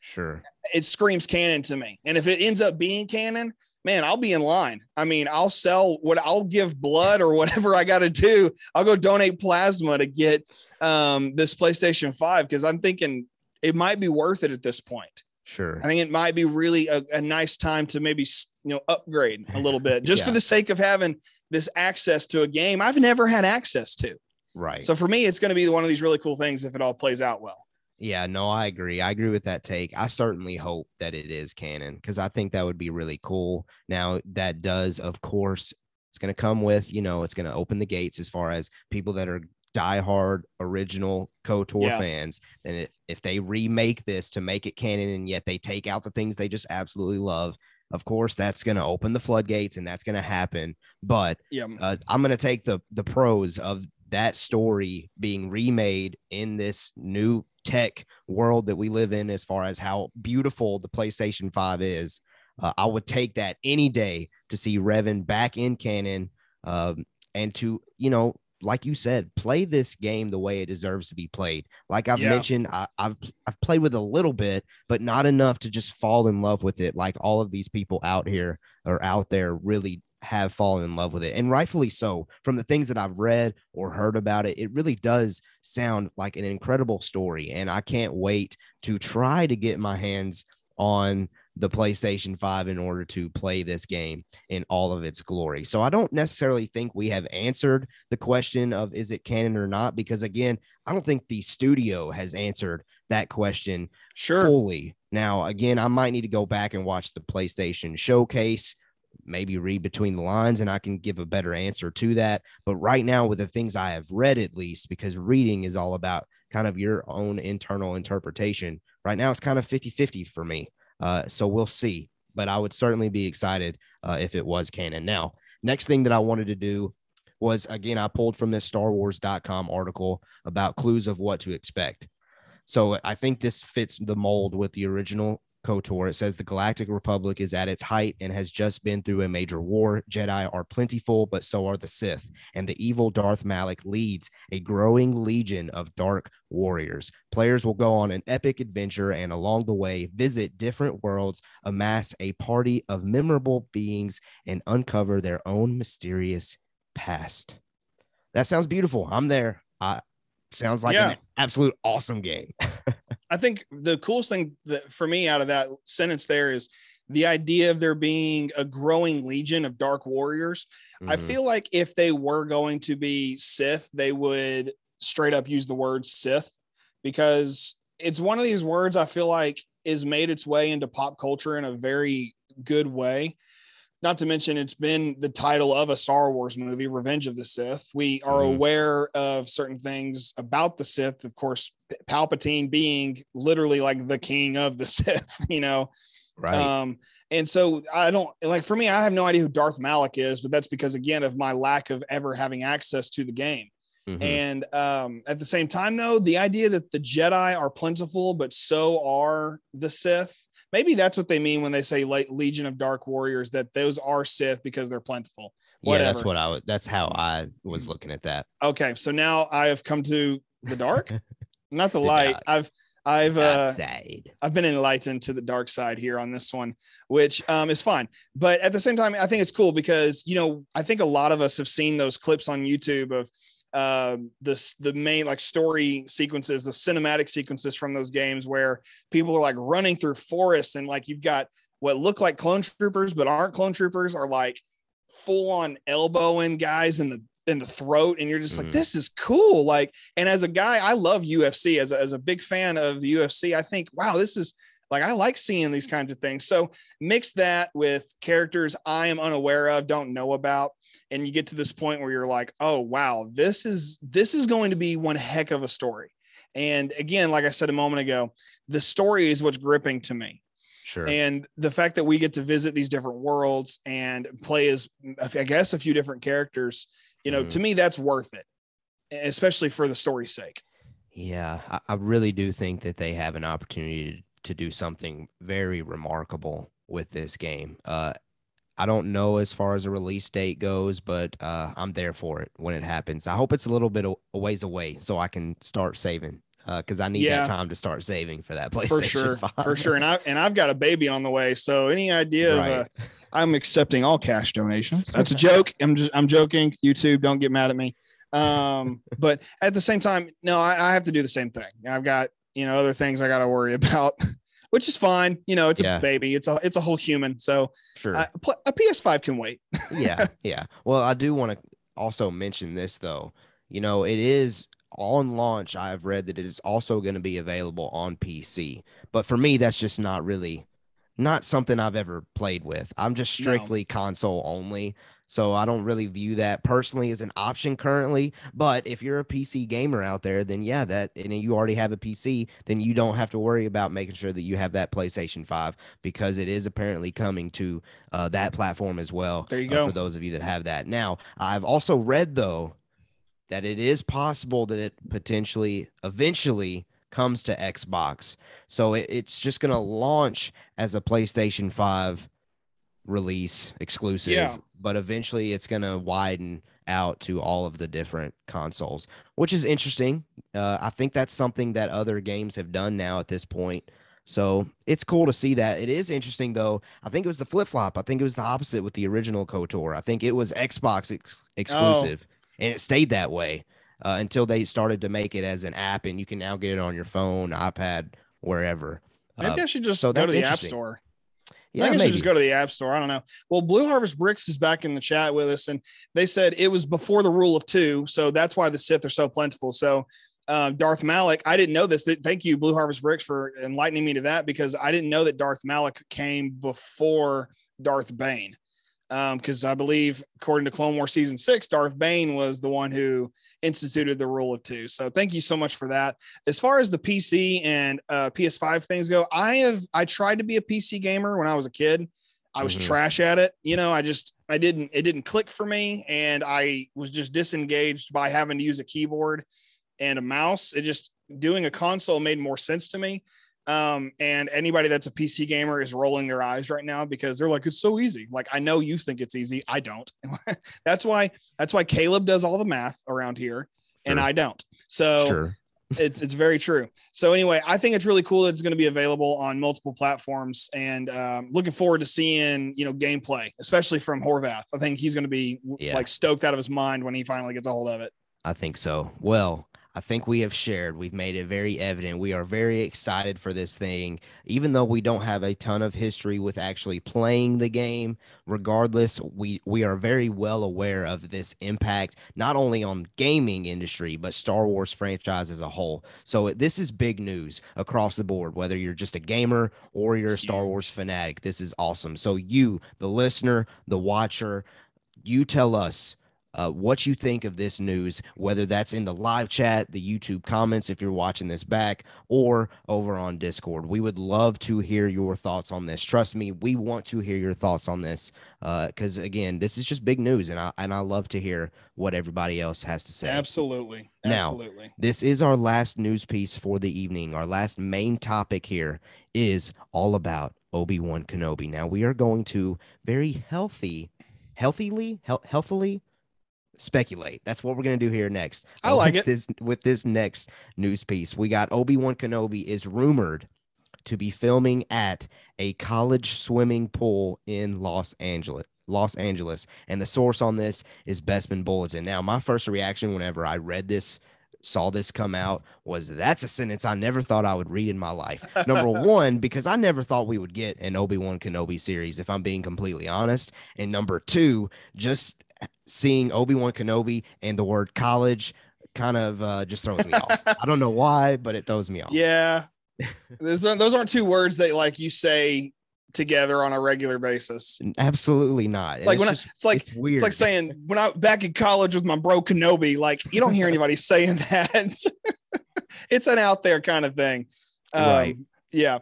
Sure. it screams canon to me. And if it ends up being canon, man, I'll be in line. I mean, I'll sell what I'll give blood or whatever I got to do. I'll go donate plasma to get um, this PlayStation 5 because I'm thinking it might be worth it at this point. Sure. I think it might be really a, a nice time to maybe you know upgrade a little bit just for the sake of having this access to a game I've never had access to. Right. So for me, it's going to be one of these really cool things if it all plays out well. Yeah, no, I agree. I agree with that take. I certainly hope that it is canon because I think that would be really cool. Now, that does, of course, it's going to come with, you know, it's going to open the gates as far as people that are diehard original KOTOR Yeah. fans. And if, if they remake this to make it canon and yet they take out the things they just absolutely love, of course, that's going to open the floodgates and that's going to happen. But Yeah. uh, I'm going to take the the pros of that story being remade in this new tech world that we live in, as far as how beautiful the PlayStation 5 is. Uh, I would take that any day to see Revan back in canon um, and to, you know, like you said, play this game the way it deserves to be played. Like I've Yeah. mentioned, I, I've I've played with a little bit, but not enough to just fall in love with it. Like all of these people out here or out there really have fallen in love with it, and rightfully so. From the things that I've read or heard about it, it really does sound like an incredible story, and I can't wait to try to get my hands on the PlayStation 5 in order to play this game in all of its glory. So I don't necessarily think we have answered the question of is it canon or not because again, I don't think the studio has answered that question Sure. fully. Now, again, I might need to go back and watch the PlayStation showcase, maybe read between the lines, and I can give a better answer to that. But right now, with the things I have read, at least, because reading is all about kind of your own internal interpretation, right now it's kind of 50 50 for me. Uh, so we'll see. But I would certainly be excited uh, if it was canon. Now, next thing that I wanted to do was again, I pulled from this StarWars.com article about clues of what to expect. So I think this fits the mold with the original KOTOR. It says the Galactic Republic is at its height and has just been through a major war. Jedi are plentiful, but so are the Sith. And the evil Darth Malak leads a growing legion of dark warriors. Players will go on an epic adventure and along the way visit different worlds, amass a party of memorable beings, and uncover their own mysterious past. That sounds beautiful. I'm there. I sounds like Yeah. an absolute awesome game. I think the coolest thing that for me out of that sentence there is the idea of there being a growing legion of dark warriors. I Mhm. feel like if they were going to be Sith, they would straight up use the word Sith because it's one of these words I feel like is made its way into pop culture in a very good way. Not to mention, it's been the title of a Star Wars movie, Revenge of the Sith. We are Mhm. aware of certain things about the Sith. Of course, Palpatine being literally like the king of the Sith, you know. right. Um, and so I don't like for me, I have no idea who Darth Malak is, but that's because again of my lack of ever having access to the game. Mhm. And um, at the same time, though, the idea that the Jedi are plentiful, but so are the Sith. Maybe that's what they mean when they say like Legion of Dark Warriors. That those are Sith because they're plentiful. yeah, that's what I was. That's how I was looking at that. Okay, so now I have come to the dark, not the The light. dark. I've I've uh. I've been enlightened to the dark side here on this one, which um, is fine. But at the same time, I think it's cool because you know I think a lot of us have seen those clips on YouTube of um this the main like story sequences the cinematic sequences from those games where people are like running through forests and like you've got what look like clone troopers but aren't clone troopers are like full on elbowing guys in the in the throat and you're just like Mhm. this is cool like and as a guy i love ufc as a, as a big fan of the ufc i think wow this is like i like seeing these kinds of things so mix that with characters i am unaware of don't know about and you get to this point where you're like oh wow this is this is going to be one heck of a story and again like i said a moment ago the story is what's gripping to me Sure. and the fact that we get to visit these different worlds and play as i guess a few different characters you know Mhm. to me that's worth it especially for the story's sake Yeah, I, I really do think that they have an opportunity to do something very remarkable with this game. Uh, I don't know as far as a release date goes, but uh, I'm there for it when it happens. I hope it's a little bit a ways away so I can start saving because I need Yeah. that time to start saving for that PlayStation for sure 5. for sure and i and i've got a baby on the way so any idea of Right. uh, i'm accepting all cash donations that's a joke i'm just i'm joking youtube don't get mad at me um but at the same time no I, I have to do the same thing i've got you know other things i got to worry about which is fine you know it's Yeah. a baby it's a it's a whole human so Sure. uh, a ps5 can wait yeah, yeah. Well, I do want to also mention this though. You know, it is on launch. I've read that it is also going to be available on PC. But for me, that's just not really not something I've ever played with. I'm just No. strictly console only. So I don't really view that personally as an option currently. But if you're a PC gamer out there, then yeah, that and you already have a PC, then you don't have to worry about making sure that you have that PlayStation 5 because it is apparently coming to uh, that platform as well. There you uh, go. for those of you that have that. Now, I've also read though that it is possible that it potentially eventually comes to Xbox. So it, it's just going to launch as a PlayStation 5 release exclusive, Yeah. But eventually it's going to widen out to all of the different consoles, which is interesting. Uh, I think that's something that other games have done now at this point. So it's cool to see that. It is interesting though. I think it was the flip flop. I think it was the opposite with the original KOTOR. I think it was Xbox ex- exclusive, and it stayed that way uh, until they started to make it as an app, and you can now get it on your phone, iPad, wherever. maybe Uh, i should just so go to the app store yeah, I guess maybe. should just go to the app store. I don't know. Well, Blue Harvest Bricks is back in the chat with us, and they said it was before the rule of two, so that's why the Sith are so plentiful. So, uh, Darth Malak, I didn't know this. Thank you, Blue Harvest Bricks, for enlightening me to that because I didn't know that Darth Malak came before Darth Bane. Because I believe, according to Clone War season six, Darth Bane was the one who instituted the rule of two. So, thank you so much for that as far as the PC and uh, PS5 things go, I have I tried to be a PC gamer when I was a kid. I was Mhm. trash at it. You know, I just I didn't it didn't click for me, and I was just disengaged by having to use a keyboard and a mouse. It just doing a console made more sense to me. Um, and anybody that's a PC gamer is rolling their eyes right now because they're like, it's so easy. Like, I know you think it's easy. I don't. that's why that's why Caleb does all the math around here and Sure. I don't. So sure. it's it's very true. So anyway, I think it's really cool that it's going to be available on multiple platforms, and um, looking forward to seeing you know gameplay, especially from Horvath. I think he's going to be Yeah. like stoked out of his mind when he finally gets a hold of it. I think so. Well, I think we have shared, we've made it very evident. We are very excited for this thing, even though we don't have a ton of history with actually playing the game. Regardless, we we are very well aware of this impact, not only on gaming industry, but Star Wars franchise as a whole. So uh, this is big news across the board, whether you're just a gamer or you're a Star Wars fanatic. This is awesome. So you, the listener, the watcher, you tell us uh, what you think of this news, whether that's in the live chat, the YouTube comments, if you're watching this back, or over on Discord. We would love to hear your thoughts on this. Trust me, we want to hear your thoughts on this because, again, this is just big news, and I and I love to hear what everybody else has to say. Absolutely. Now, Absolutely. This is our last news piece for the evening. Our last main topic here is all about Obi Wan Kenobi. Now we are going to very healthy, healthily, health, healthily speculate. That's what we're going to do here next. I like it. This with this next news piece, we got Obi Wan Kenobi is rumored to be filming at a college swimming pool in Los Angeles. Los Angeles, and the source on this is Bespin Bulletin. Now, my first reaction whenever I read this, saw this come out, was that's a sentence I never thought I would read in my life. Number one, because I never thought we would get an Obi Wan Kenobi series, if I'm being completely honest. And number two, just seeing Obi Wan Kenobi and the word college kind of uh, just throws me off. I don't know why, but it throws me off. Yeah. those, aren't, those aren't two words that like you say together on a regular basis. Absolutely not. And Like it's when I, it's like it's weird. it's like saying when I back in college with my bro Kenobi, like you don't hear anybody saying that. it's an out there kind of thing. Um, Right. Yeah.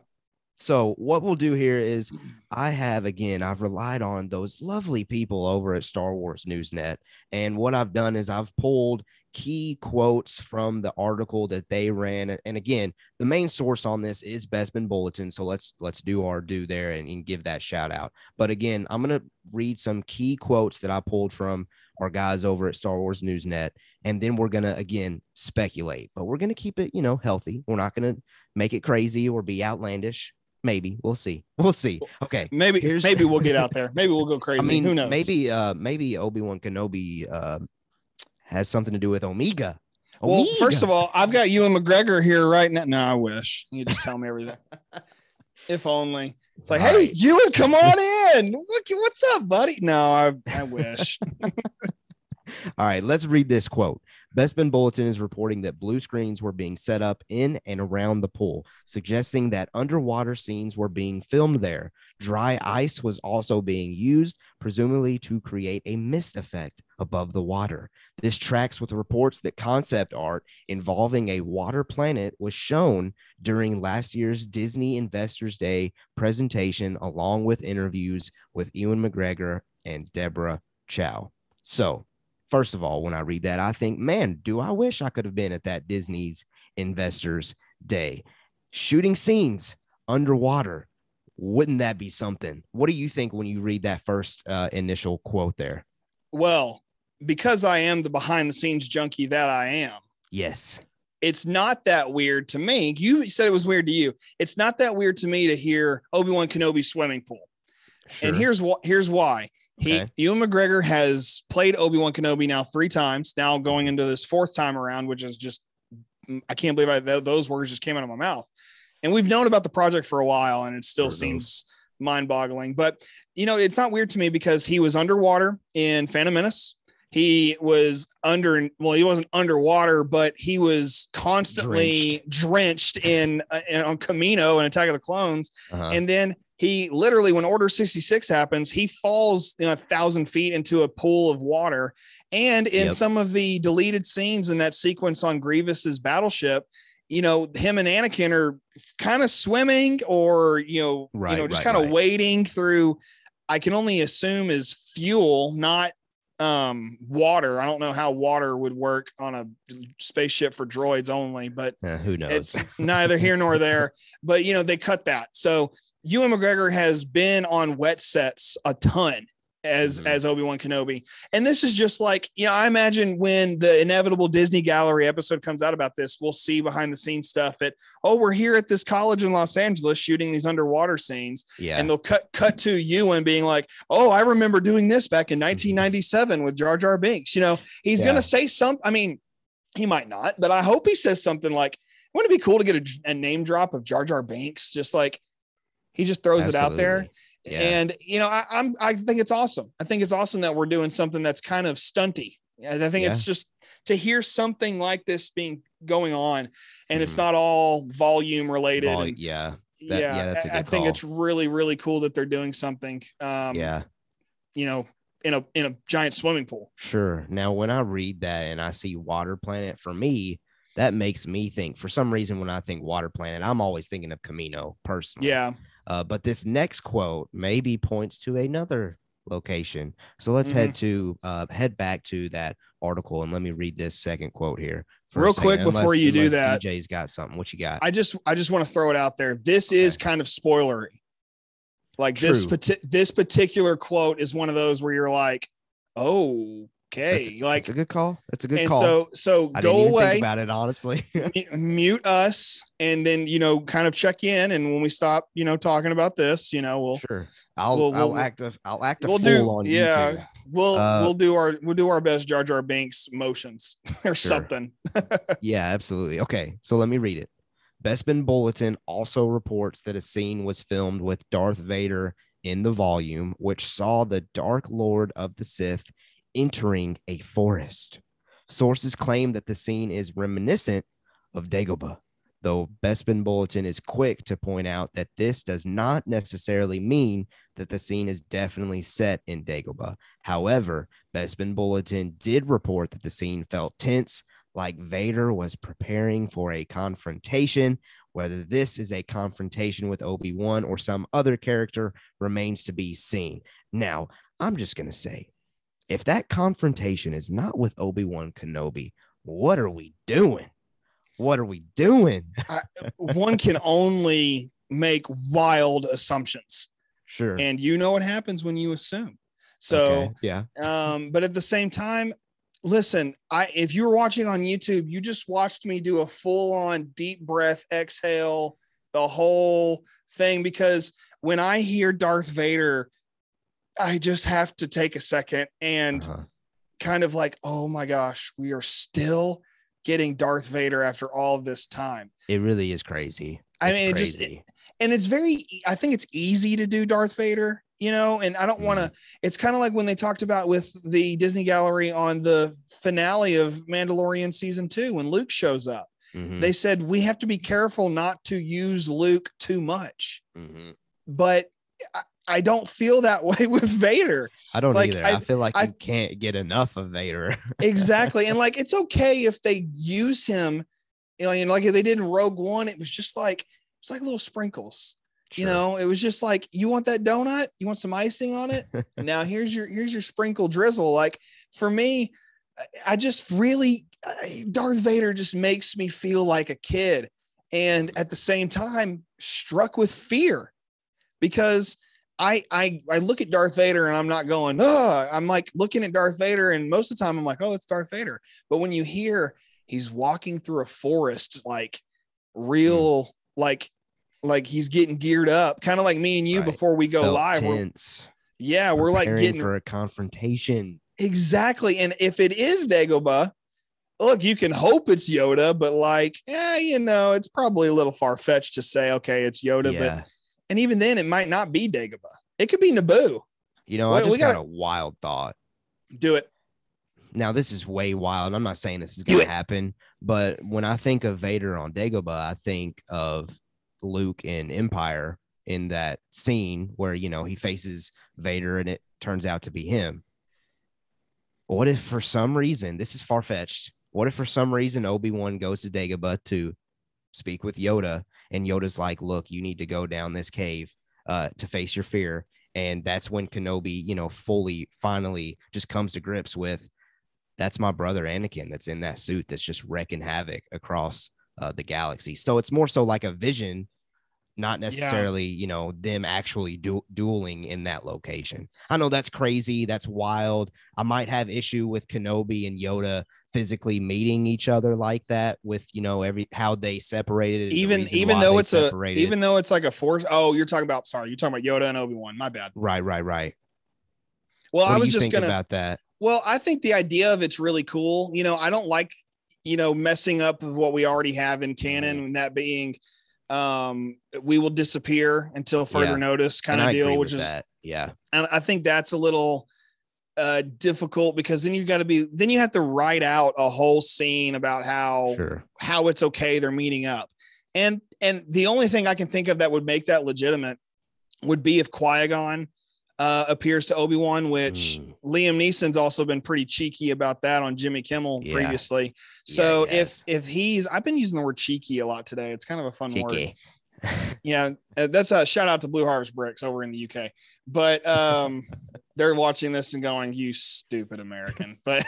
So what we'll do here is mm-hmm. I have again I've relied on those lovely people over at Star Wars Newsnet and what I've done is I've pulled key quotes from the article that they ran and again the main source on this is Bespin Bulletin so let's let's do our due there and, and give that shout out. But again I'm going to read some key quotes that I pulled from our guys over at Star Wars Newsnet and then we're going to again speculate but we're going to keep it you know healthy. We're not going to make it crazy or be outlandish maybe we'll see we'll see okay Maybe Here's- maybe we'll get out there. Maybe we'll go crazy. i mean Who knows? maybe uh maybe obi-wan kenobi uh has something to do with omega Well, Omega. first of all, I've got Ewan McGregor here right now. No, I wish you just tell me everything. if only. It's like, All hey, right. you would come on in. What, what's up, buddy? No, I, I wish. All right, let's read this quote. Bespin Bulletin is reporting that blue screens were being set up in and around the pool, suggesting that underwater scenes were being filmed there. Dry ice was also being used, presumably to create a mist effect above the water. This tracks with reports that concept art involving a water planet was shown during last year's Disney Investors Day presentation, along with interviews with Ewan McGregor and Deborah Chow. So, first of all, when I read that, I think, man, do I wish I could have been at that Disney's Investors Day. Shooting scenes underwater. Wouldn't that be something? What do you think when you read that first uh, initial quote there? well, because I am the behind the scenes junkie that I am, Yes. it's not that weird to me. You said it was weird to you. It's not that weird to me to hear Obi Wan Kenobi swimming pool. Sure. And here's what here's why. He Okay. Ewan McGregor has played Obi-Wan Kenobi now three times, now going into this fourth time around, which is just I can't believe I, th- those words just came out of my mouth. And we've known about the project for a while, and it still seems mind-boggling. But you know, it's not weird to me because he was underwater in Phantom Menace. He was under well, he wasn't underwater, but he was constantly drenched, in, uh, in on Kamino and Attack of the Clones. Uh-huh. And then he literally, when Order 66 happens, he falls you know, a thousand feet into a pool of water. And in Yep. some of the deleted scenes in that sequence on Grievous's battleship, you know, him and Anakin are kind of swimming or, you know, Right, you know, just right, kind of right. wading through, I can only assume is fuel, not um water. I don't know how water would work on a spaceship for droids only, but who knows? it's neither here nor there. But you know, they cut that. So Ewan McGregor has been on wet sets a ton as Mhm. as Obi-Wan Kenobi. And this is just like, you know, I imagine when the inevitable Disney Gallery episode comes out about this, we'll see behind the scenes stuff at oh, we're here at this college in Los Angeles shooting these underwater scenes. yeah. And they'll cut cut to Ewan being like, "Oh, I remember doing this back in 1997 with Jar Jar Binks." You know, he's Yeah. gonna say something. I mean, he might not, but I hope he says something like, "Wouldn't it be cool to get a, a name drop of Jar Jar Binks?" Just like he just throws it out there. Yeah. And you know, I, I'm I think it's awesome. I think it's awesome that we're doing something that's kind of stunty. I think it's just to hear something like this being going on, and it's Mhm. not all volume related. Vol- and- yeah. that- yeah, yeah, that's a I- I good think it's really, really cool that they're doing something. Um, yeah. you know, in a in a giant swimming pool. Sure. Now, when I read that and I see water planet, for me, that makes me think. For some reason, when I think water planet, I'm always thinking of Kamino personally. Yeah. Uh, but this next quote maybe points to another location. So let's head to uh, head back to that article and let me read this second quote here. Real quick before you do that, DJ's got something. What you got? I just I just want to throw it out there. This is kind of spoilery. Like this True. parti- this particular quote is one of those where you're like, oh, that's, okay, like it's a good call. That's a good and call. so so I go away. think about it honestly. mute us and then you know kind of check in and when we stop you know talking about this you know we'll sure. I'll we'll- I'll we'll- act a I'll act a we'll fool do on yeah YouTube. we'll Uh, we'll do our we'll do our best jar jar binks motions or something Yeah, absolutely. Okay, so let me read it. Bespin Bulletin also reports that a scene was filmed with Darth Vader in the volume, which saw the Dark Lord of the Sith entering a forest. Sources claim that the scene is reminiscent of Dagobah, though Bespin Bulletin is quick to point out that this does not necessarily mean that the scene is definitely set in Dagobah. However, Bespin Bulletin did report that the scene felt tense, like Vader was preparing for a confrontation. Whether this is a confrontation with Obi Wan or some other character remains to be seen. Now, I'm just going to say if that confrontation is not with Obi Wan Kenobi, what are we doing? What are we doing? one can only make wild assumptions Sure. and you know what happens when you assume so Okay, yeah. um but at the same time listen i if you were watching on youtube you just watched me do a full on deep breath exhale the whole thing because when i hear darth vader i just have to take a second and Uh-huh. kind of like oh my gosh we are still getting darth vader after all this time It really is crazy. I It's mean, it just- crazy. and it's very i think it's easy to do darth vader you know and i don't want Mm. to it's kind of like when they talked about with the disney gallery on the finale of mandalorian season two when luke shows up Mhm, they said we have to be careful not to use luke too much mhm. but I, don't feel that way with vader. I don't like, either. I- I, feel like I- you can't get enough of Vader. exactly. And like it's okay if they use him you know like if they did in rogue one it was just like it's like little sprinkles you know? It was just like you want that donut? You want some icing on it? Now here's your here's your sprinkle drizzle. Like for me i just really darth vader just makes me feel like a kid and at the same time struck with fear because I, I I look at Darth Vader and I'm not going, oh, I'm like looking at Darth Vader, and most of the time I'm like, oh, that's Darth Vader. But when you hear he's walking through a forest, like real, hmm. like like he's getting geared up, kind of like me and you Right. before we go Felt live. We're, tense, yeah, we're like getting for a confrontation. Exactly. And if it is Dagobah, look, you can hope it's Yoda, but like, yeah, you know, it's probably a little far fetched to say, okay, it's Yoda. But yeah. And even then, it might not be Dagobah. It could be Naboo. You know, Wait, I we just got a wild thought. Do it. Now, this is way wild. I'm not saying this is going to happen, but when I think of Vader on Dagobah, I think of Luke in Empire in that scene where, you know, he faces Vader and it turns out to be him. What if for some reason, this is far fetched, what if for some reason Obi Wan goes to Dagobah to speak with Yoda and Yoda's like, look, you need to go down this cave uh, to face your fear. And that's when Kenobi, you know, fully finally just comes to grips with that's my brother Anakin that's in that suit that's just wrecking havoc across uh, the galaxy. So it's more so like a vision, not necessarily, you know, them actually du- dueling in that location. I know that's crazy. That's wild. I might have issue with Kenobi and Yoda physically meeting each other like that with, you know, every how they separated. Even even though it's a separated. even though it's like a force. Oh, you're talking about sorry, you're talking about Yoda and Obi-Wan. My bad. right, right, right. Well, what I was just gonna about that? Well, I think the idea of it's really cool. You know, I don't like, you know, messing up with what we already have in canon, and that being um we will disappear until further Yeah. notice kind And of I deal, which is that. Yeah. and I think that's a little uh difficult because then you've got to be then you have to write out a whole scene about how Sure. how it's okay they're meeting up. And and the only thing I can think of that would make that legitimate would be if Qui-Gon uh appears to Obi-Wan, which Mm. Liam Neeson's also been pretty cheeky about that on Jimmy Kimmel Yeah. previously. Yeah, So he if if he's, I've been using the word cheeky a lot today. It's kind of a fun word. Yeah, uh, that's a shout out to Blue Harvest Bricks over in the UK. But um, they're watching this and going, "You stupid American." But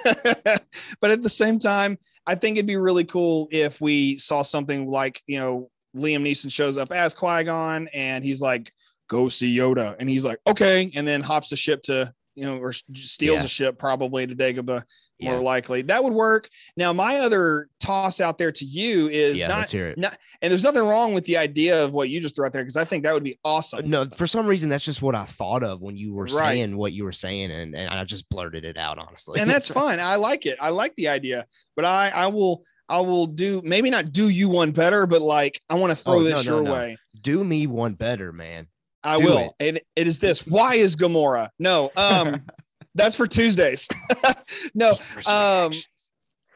but at the same time, I think it'd be really cool if we saw something like you know Liam Neeson shows up as Qui Gon and he's like, "Go see Yoda," and he's like, "Okay," and then hops a ship to you know or steals Yeah. a ship probably to Dagobah more Yeah. likely. That would work. Now my other toss out there to you is yeah, not not- and there's nothing wrong with the idea of what you just threw out there because I think that would be uh, awesome. No, for some reason that's just what I thought of when you were Right. saying what you were saying, and, and I just blurted it out honestly. And that's fine. I like it. I like the idea, but I I will I will do maybe not do you one better, but like I want to throw Oh, no, this no, your no. way. do me one better, man. I Do will. And it is this. Why is Gamora? No, um, that's for Tuesdays. no, um,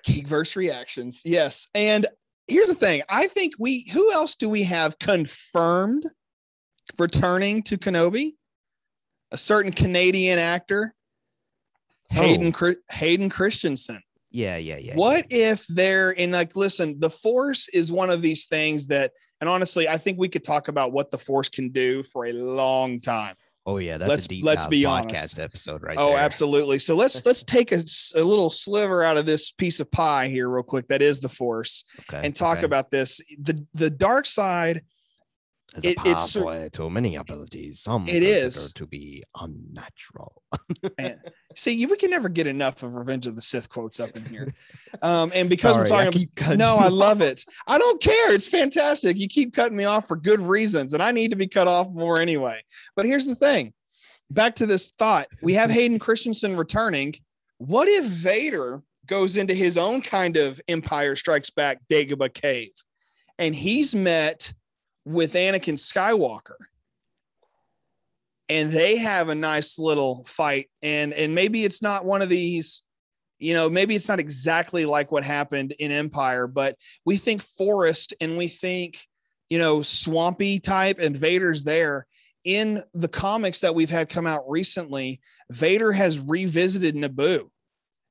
Geekverse reactions. Yes. And here's the thing. I think we who else do we have confirmed returning to Kenobi? A certain Canadian actor, Hayden Chri- Hayden Christensen. yeah, yeah, yeah. what if they're in like listen, the force is one of these things that and honestly, I think we could talk about what the force can do for a long time. Oh yeah, that's let's- a deep let's be podcast honest. episode right oh, there. absolutely. So let's let's take a little sliver out of this piece of pie here real quick that is the force Okay, and talk okay. about this. The the dark side A it- it's cer- pathway to many abilities. Some it is to be unnatural. See, you we can never get enough of Revenge of the Sith quotes up in here. Um, and because Sorry, we're I talking cutting no, I love it. I don't care. It's fantastic. You keep cutting me off for good reasons, and I need to be cut off more anyway. But here's the thing back to this thought we have Hayden Christensen returning. What if Vader goes into his own kind of Empire Strikes Back Dagobah cave and he's met with Anakin Skywalker? And they have a nice little fight, and and maybe it's not one of these you know, maybe it's not exactly like what happened in Empire, but we think forest and we think, you know, swampy type and Vader's there. In the comics that we've had come out recently, Vader has revisited Naboo.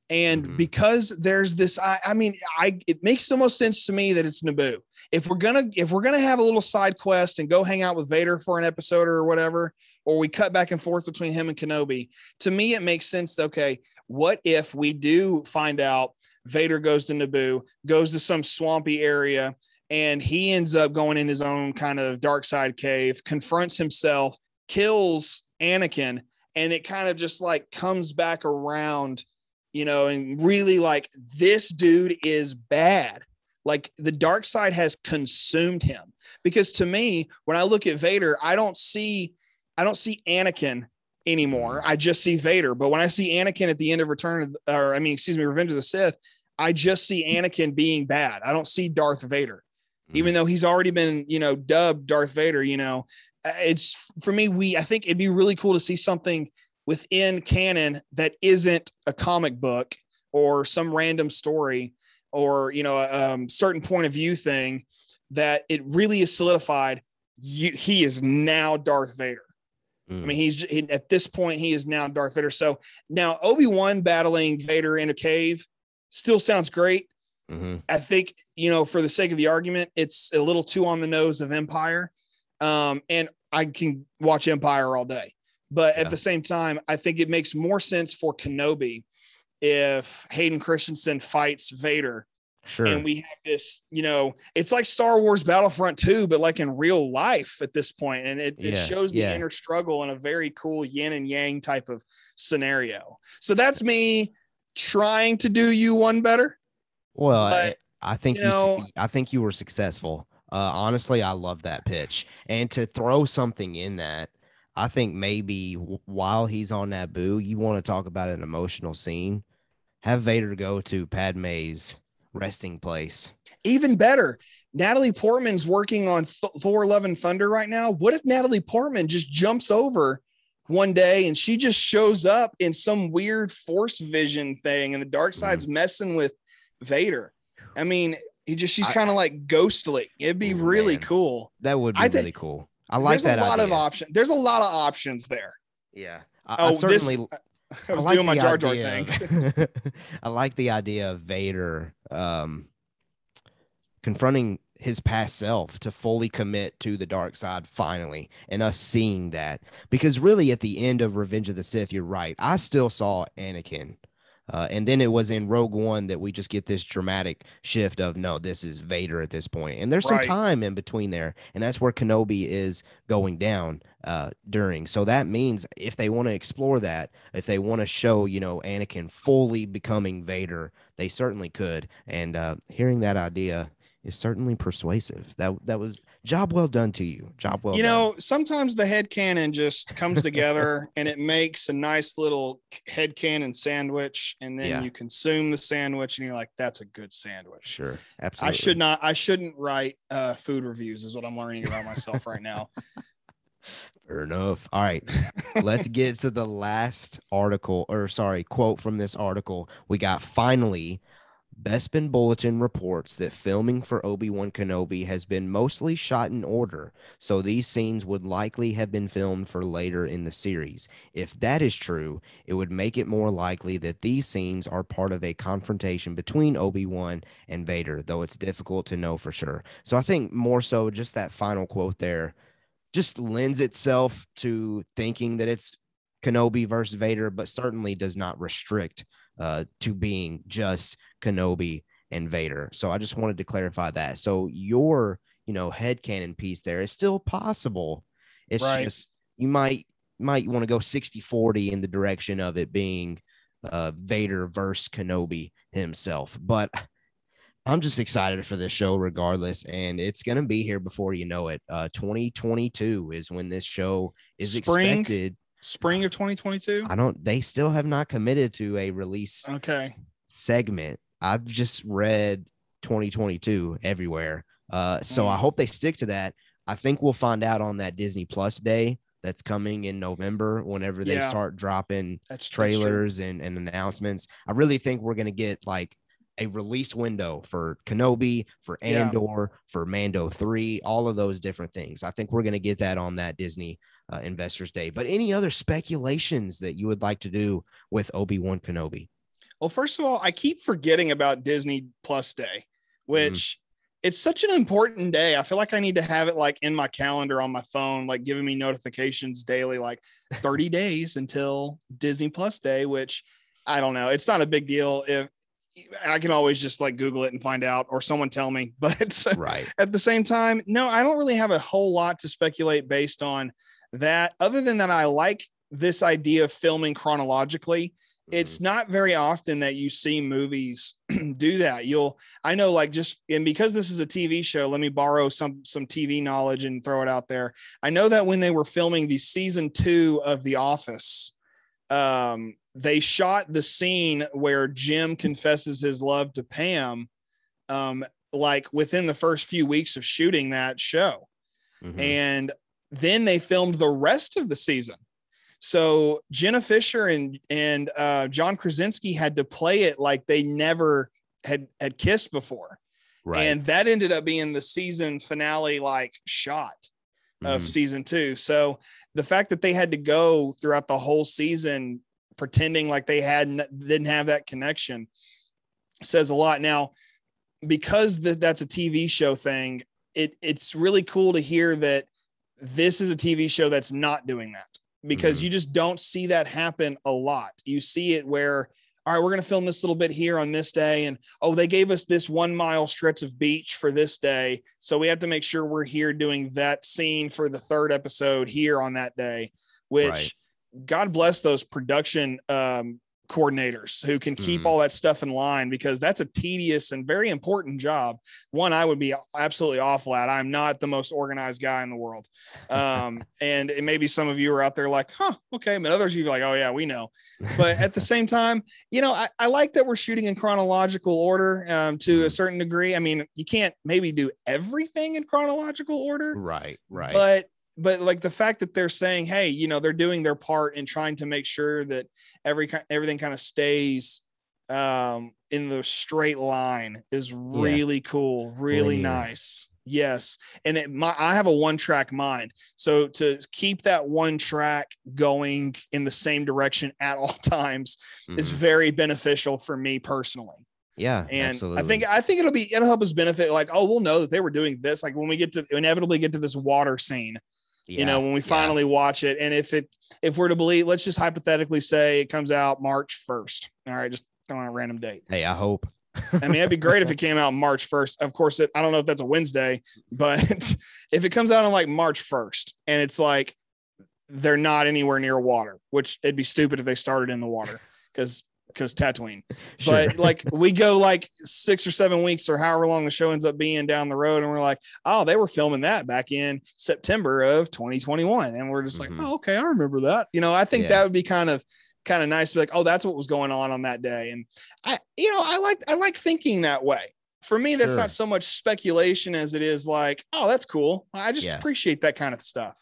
And Mhm. because there's this, I, I mean, I it makes the most sense to me that it's Naboo. If we're gonna if we're gonna have a little side quest and go hang out with Vader for an episode or whatever, or we cut back and forth between him and Kenobi, to me it makes sense. Okay, what if we do find out Vader goes to Naboo, goes to some swampy area, and he ends up going in his own kind of dark side cave, confronts himself, kills Anakin, and it kind of just like comes back around, you know, and really like this dude is bad. Like the dark side has consumed him. Because to me, when I look at Vader, I don't see, I don't see Anakin anymore. I just see Vader. But when I see Anakin at the end of Return, of, or I mean, excuse me, Revenge of the Sith, I just see Anakin being bad. I don't see Darth Vader, even though he's already been, you know, dubbed Darth Vader. You know, Uh, it's for me. We I think it'd be really cool to see something within canon that isn't a comic book or some random story or you know a um, certain point of view thing that it really is solidified. You, he is now Darth Vader. Mm. I mean, he's he, at this point he is now Darth Vader. So now Obi Wan battling Vader in a cave still sounds great. Mhm. I think you know, for the sake of the argument, it's a little too on the nose of Empire, um, and I can watch Empire all day. But Yeah. at the same time, I think it makes more sense for Kenobi if Hayden Christensen fights Vader Sure. and we have this you know it's like star wars battlefront 2 but like in real life at this point and it, it Yeah, shows the yeah. inner struggle in a very cool yin and yang type of scenario so that's me trying to do you one better Well, But, I, I think you you, know- I think you were successful. Uh, honestly, I love that pitch, and to throw something in that, I think maybe while he's on Naboo, you want to talk about an emotional scene. Have Vader go to Padme's resting place. even better natalie portman's working on Th- thor love and thunder right now what if natalie portman just jumps over one day and she just shows up in some weird force vision thing and the dark Mm-hmm. side's messing with vader i mean he just she's kind of like ghostly it'd be Ooh, really man. cool That would be I really cool. I like there's that a lot of idea. options there's a lot of options there Yeah, I, Oh, I this- certainly. I was like doing my Jar Jar thing. of- I like the idea of Vader um, confronting his past self to fully commit to the dark side finally, and us seeing that. Because really, at the end of Revenge of the Sith, you're right. I still saw Anakin. Uh, and then it was in Rogue One that we just get this dramatic shift of no, this is Vader at this point, and there's some time in between there, and that's where Kenobi is going down uh, during. So that means if they want to explore that, if they want to show you know Anakin fully becoming Vader, they certainly could. And uh, hearing that idea is certainly persuasive. That that was job well done to you. Job well you done. know, sometimes the head cannon just comes together and it makes a nice little head cannon sandwich, and then Yeah. you consume the sandwich, and you're like, "That's a good sandwich." Sure, absolutely. I should not. I shouldn't write uh, food reviews. Is what I'm learning about myself right now. Fair enough. All right. Let's get to the last article, or sorry, quote from this article. We got finally Bespin Bulletin reports that filming for Obi Wan Kenobi has been mostly shot in order, so these scenes would likely have been filmed for later in the series. If that is true, it would make it more likely that these scenes are part of a confrontation between Obi Wan and Vader, though it's difficult to know for sure. So I think more so just that final quote there just lends itself to thinking that it's Kenobi versus Vader, but certainly does not restrict uh, to being just Kenobi and Vader. So I just wanted to clarify that. So your, you know, headcanon piece there is still possible. It's Right. just you might might want to go 60-40 in the direction of it being uh, Vader versus Kenobi himself. But I'm just excited for this show regardless. And it's going to be here before you know it. Uh, 2022 is when this show is Spring? expected. Spring of 2022. I don't, they still have not committed to a release Okay. segment. I've just read 2022 everywhere. Uh, so I Mm. hope they stick to that. I think we'll find out on that Disney Plus day that's coming in November whenever they Yeah. start dropping That's that's trailers and, and announcements. I really think we're going to get like a release window for Kenobi, for Yeah. Andor, for Mando 3, all of those different things. I think we're going to get that on that Disney uh, Investors Day. But any other speculations that you would like to do with Obi-Wan Kenobi? Well, first of all, I keep forgetting about Disney Plus Day, which it's such an important day. I feel like I need to have it like in my calendar on my phone, like giving me notifications daily, like 30 days until Disney Plus Day, which I don't know. It's not a big deal if I can always just like Google it and find out or someone tell me. But Right. at the same time, no, I don't really have a whole lot to speculate based on that. Other than that, I like this idea of filming chronologically. It's not very often that you see movies do that. You'll, I know, like just and because this is a TV show, let me borrow some some TV knowledge and throw it out there. I know that when they were filming the season two of The Office, um, they shot the scene where Jim confesses his love to Pam, um, like within the first few weeks of shooting that show Mhm. and then they filmed the rest of the season. So Jenna Fischer and and uh, John Krasinski had to play it like they never had had kissed before, right. and that ended up being the season finale like shot of Mhm. season two. So the fact that they had to go throughout the whole season pretending like they had didn't have that connection says a lot. Now, because th- that's a TV show thing, it it's really cool to hear that this is a TV show that's not doing that because Mhm. you just don't see that happen a lot. You see it where all right, we're going to film this little bit here on this day. And oh, they gave us this one mile stretch of beach for this day. So we have to make sure we're here doing that scene for the third episode here on that day, which Right. God bless those production um, coordinators who can keep Mhm. all that stuff in line because that's a tedious and very important job. One I would be absolutely awful at. I'm not the most organized guy in the world. Um, and it maybe some of you are out there like, huh, okay. But others of you are like, oh, yeah, we know. But at the same time, you know, I, I like that we're shooting in chronological order um, to a Mhm. certain degree. I mean, you can't maybe do everything in chronological order, right. Right. but but like the fact that they're saying hey you know they're doing their part in trying to make sure that every everything kind of stays um in the straight line is really cool really Linear. nice Yes. And it, my, I have a one track mind. So to keep that one track going in the same direction at all times is Mhm. very beneficial for me personally. yeah, And absolutely. I think I think it'll be it'll help us benefit. Like, oh, we'll know that they were doing this. Like when we get to inevitably get to this water scene, you know, when we yeah. finally watch it. And if it if we're to believe, let's just hypothetically say it comes out March 1st. All right, just on a random date. Hey, I hope. I mean, it'd be great if it came out March 1st. Of course, it, I don't know if that's a Wednesday, but if it comes out on like March 1st and it's like they're not anywhere near water, which it'd be stupid if they started in the water because because Tatooine. Sure. But like we go like six or seven weeks or however long the show ends up being down the road, and we're like, oh, they were filming that back in September of 2021. And we're just Mhm. like, oh, okay, I remember that. You know, I think Yeah. that would be kind of kind of nice to be like, oh, that's what was going on on that day. And I, you know, I like I like thinking that way. For me, that's Sure. not so much speculation as it is like, oh, that's cool. I just Yeah. appreciate that kind of stuff.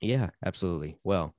Yeah, absolutely. Well,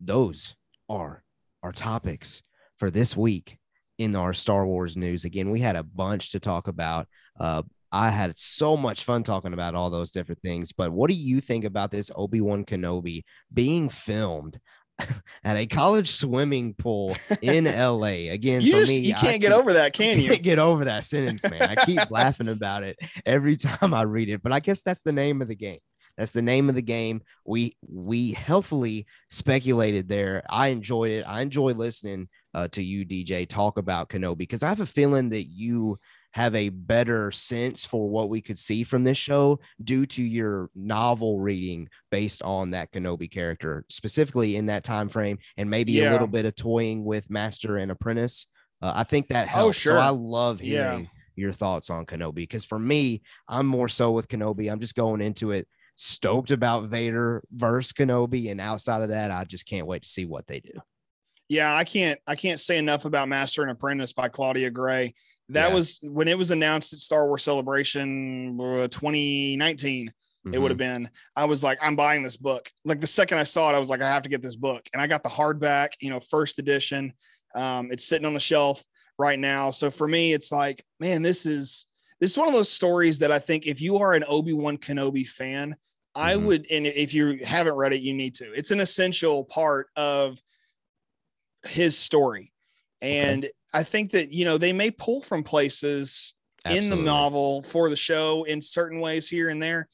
those are our topics for this week in our Star Wars news. Again, we had a bunch to talk about. Uh, I had so much fun talking about all those different things. But what do you think about this Obi Wan Kenobi being filmed at a college swimming pool in LA? Again, You for just me, you can't get keep- over that, can you? can't get over that sentence, man. I keep laughing about it every time I read it, but I guess that's the name of the game. That's the name of the game. We we healthily speculated there. I enjoyed it. I enjoy listening uh, to you, DJ, talk about Kenobi because I have a feeling that you have a better sense for what we could see from this show due to your novel reading based on that Kenobi character, specifically in that time frame, and maybe a little bit of toying with Master and Apprentice. Uh, I think that helps. Oh, helps. sure. So I love Yeah. hearing your thoughts on Kenobi because for me, I'm more so with Kenobi. I'm just going into it stoked about Vader versus Kenobi, and outside of that, I just can't wait to see what they do. Yeah, I can't I can't say enough about Master and Apprentice by Claudia Gray. That Yeah. was when it was announced at Star Wars Celebration uh, 2019. It would have been. I was like, I'm buying this book. Like the second I saw it, I was like, I have to get this book, and I got the hardback, you know, first edition. Um, it's sitting on the shelf right now. So for me, it's like, man, this is this is one of those stories that I think if you are an Obi Wan Kenobi fan, I Mhm. would, and if you haven't read it, you need to. It's an essential part of his story. And I think that, you know, they may pull from places in the novel for the show in certain ways here and there.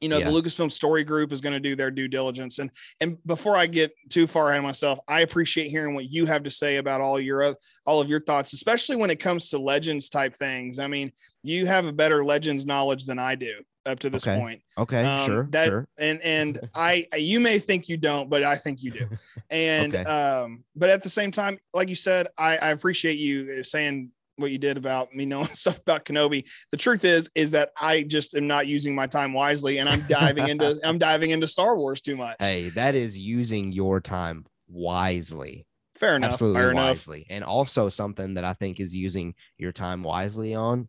You know, Yeah. the Lucasfilm Story Group is going to do their due diligence. And and before I get too far ahead of myself, I appreciate hearing what you have to say about all your all of your thoughts, especially when it comes to legends type things. I mean, you have a better legends knowledge than I do up to this Okay. point Okay, um, sure, that- sure. and and I you may think you don't, but I think you do. And Okay. um, but at the same time, like you said, I, I appreciate you saying what you did about me knowing stuff about Kenobi. The truth is, is that I just am not using my time wisely, and I'm diving into I'm diving into Star Wars too much. Hey, that is using your time wisely. fair enough. Absolutely fair enough. wisely. And also something that I think is using your time wisely on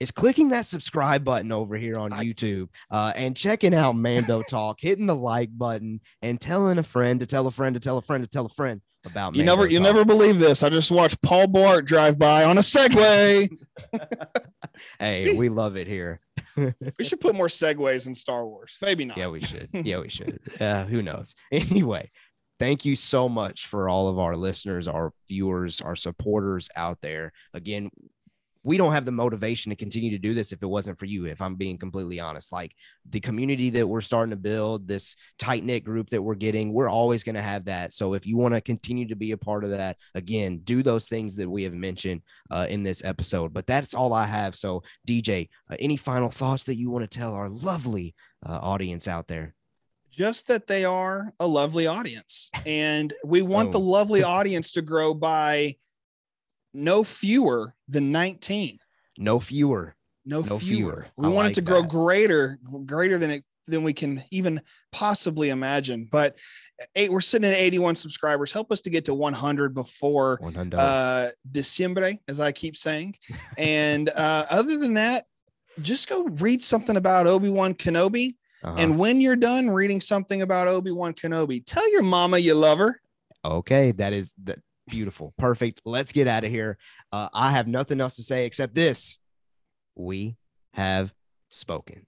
is clicking that subscribe button over here on YouTube uh, and checking out Mando Talk, hitting the like button, and telling a friend to tell a friend to tell a friend to tell a friend about You never you Talk. never believe this. I just watched Paul Blart drive by on a Segway. Hey, we love it here. we should put more segways in Star Wars. Maybe not. Yeah, we should. Yeah, we should. Uh, who knows? Anyway, thank you so much for all of our listeners, our viewers, our supporters out there. Again, we don't have the motivation to continue to do this if it wasn't for you, if I'm being completely honest. Like the community that we're starting to build, this tight knit group that we're getting, we're always going to have that. So if you want to continue to be a part of that, again, do those things that we have mentioned uh, in this episode. But that's all I have. So, DJ, uh, any final thoughts that you want to tell our lovely uh, audience out there? just that they are a lovely audience and we want the Oh. lovely audience to grow by no fewer than 19 No fewer. no, No fewer. fewer. we I want like it to grow that. greater greater than it than we can even possibly imagine but eight we're sitting at 81 subscribers help us to get to 100 before 100. uh December, as I keep saying. And uh other than that, just go read something about Obi-Wan Kenobi. Uh-huh. And when you're done reading something about Obi-Wan Kenobi, tell your mama you love her. okay, that is the, beautiful. Perfect. Let's get out of here. Uh, I have nothing else to say except this. We have spoken.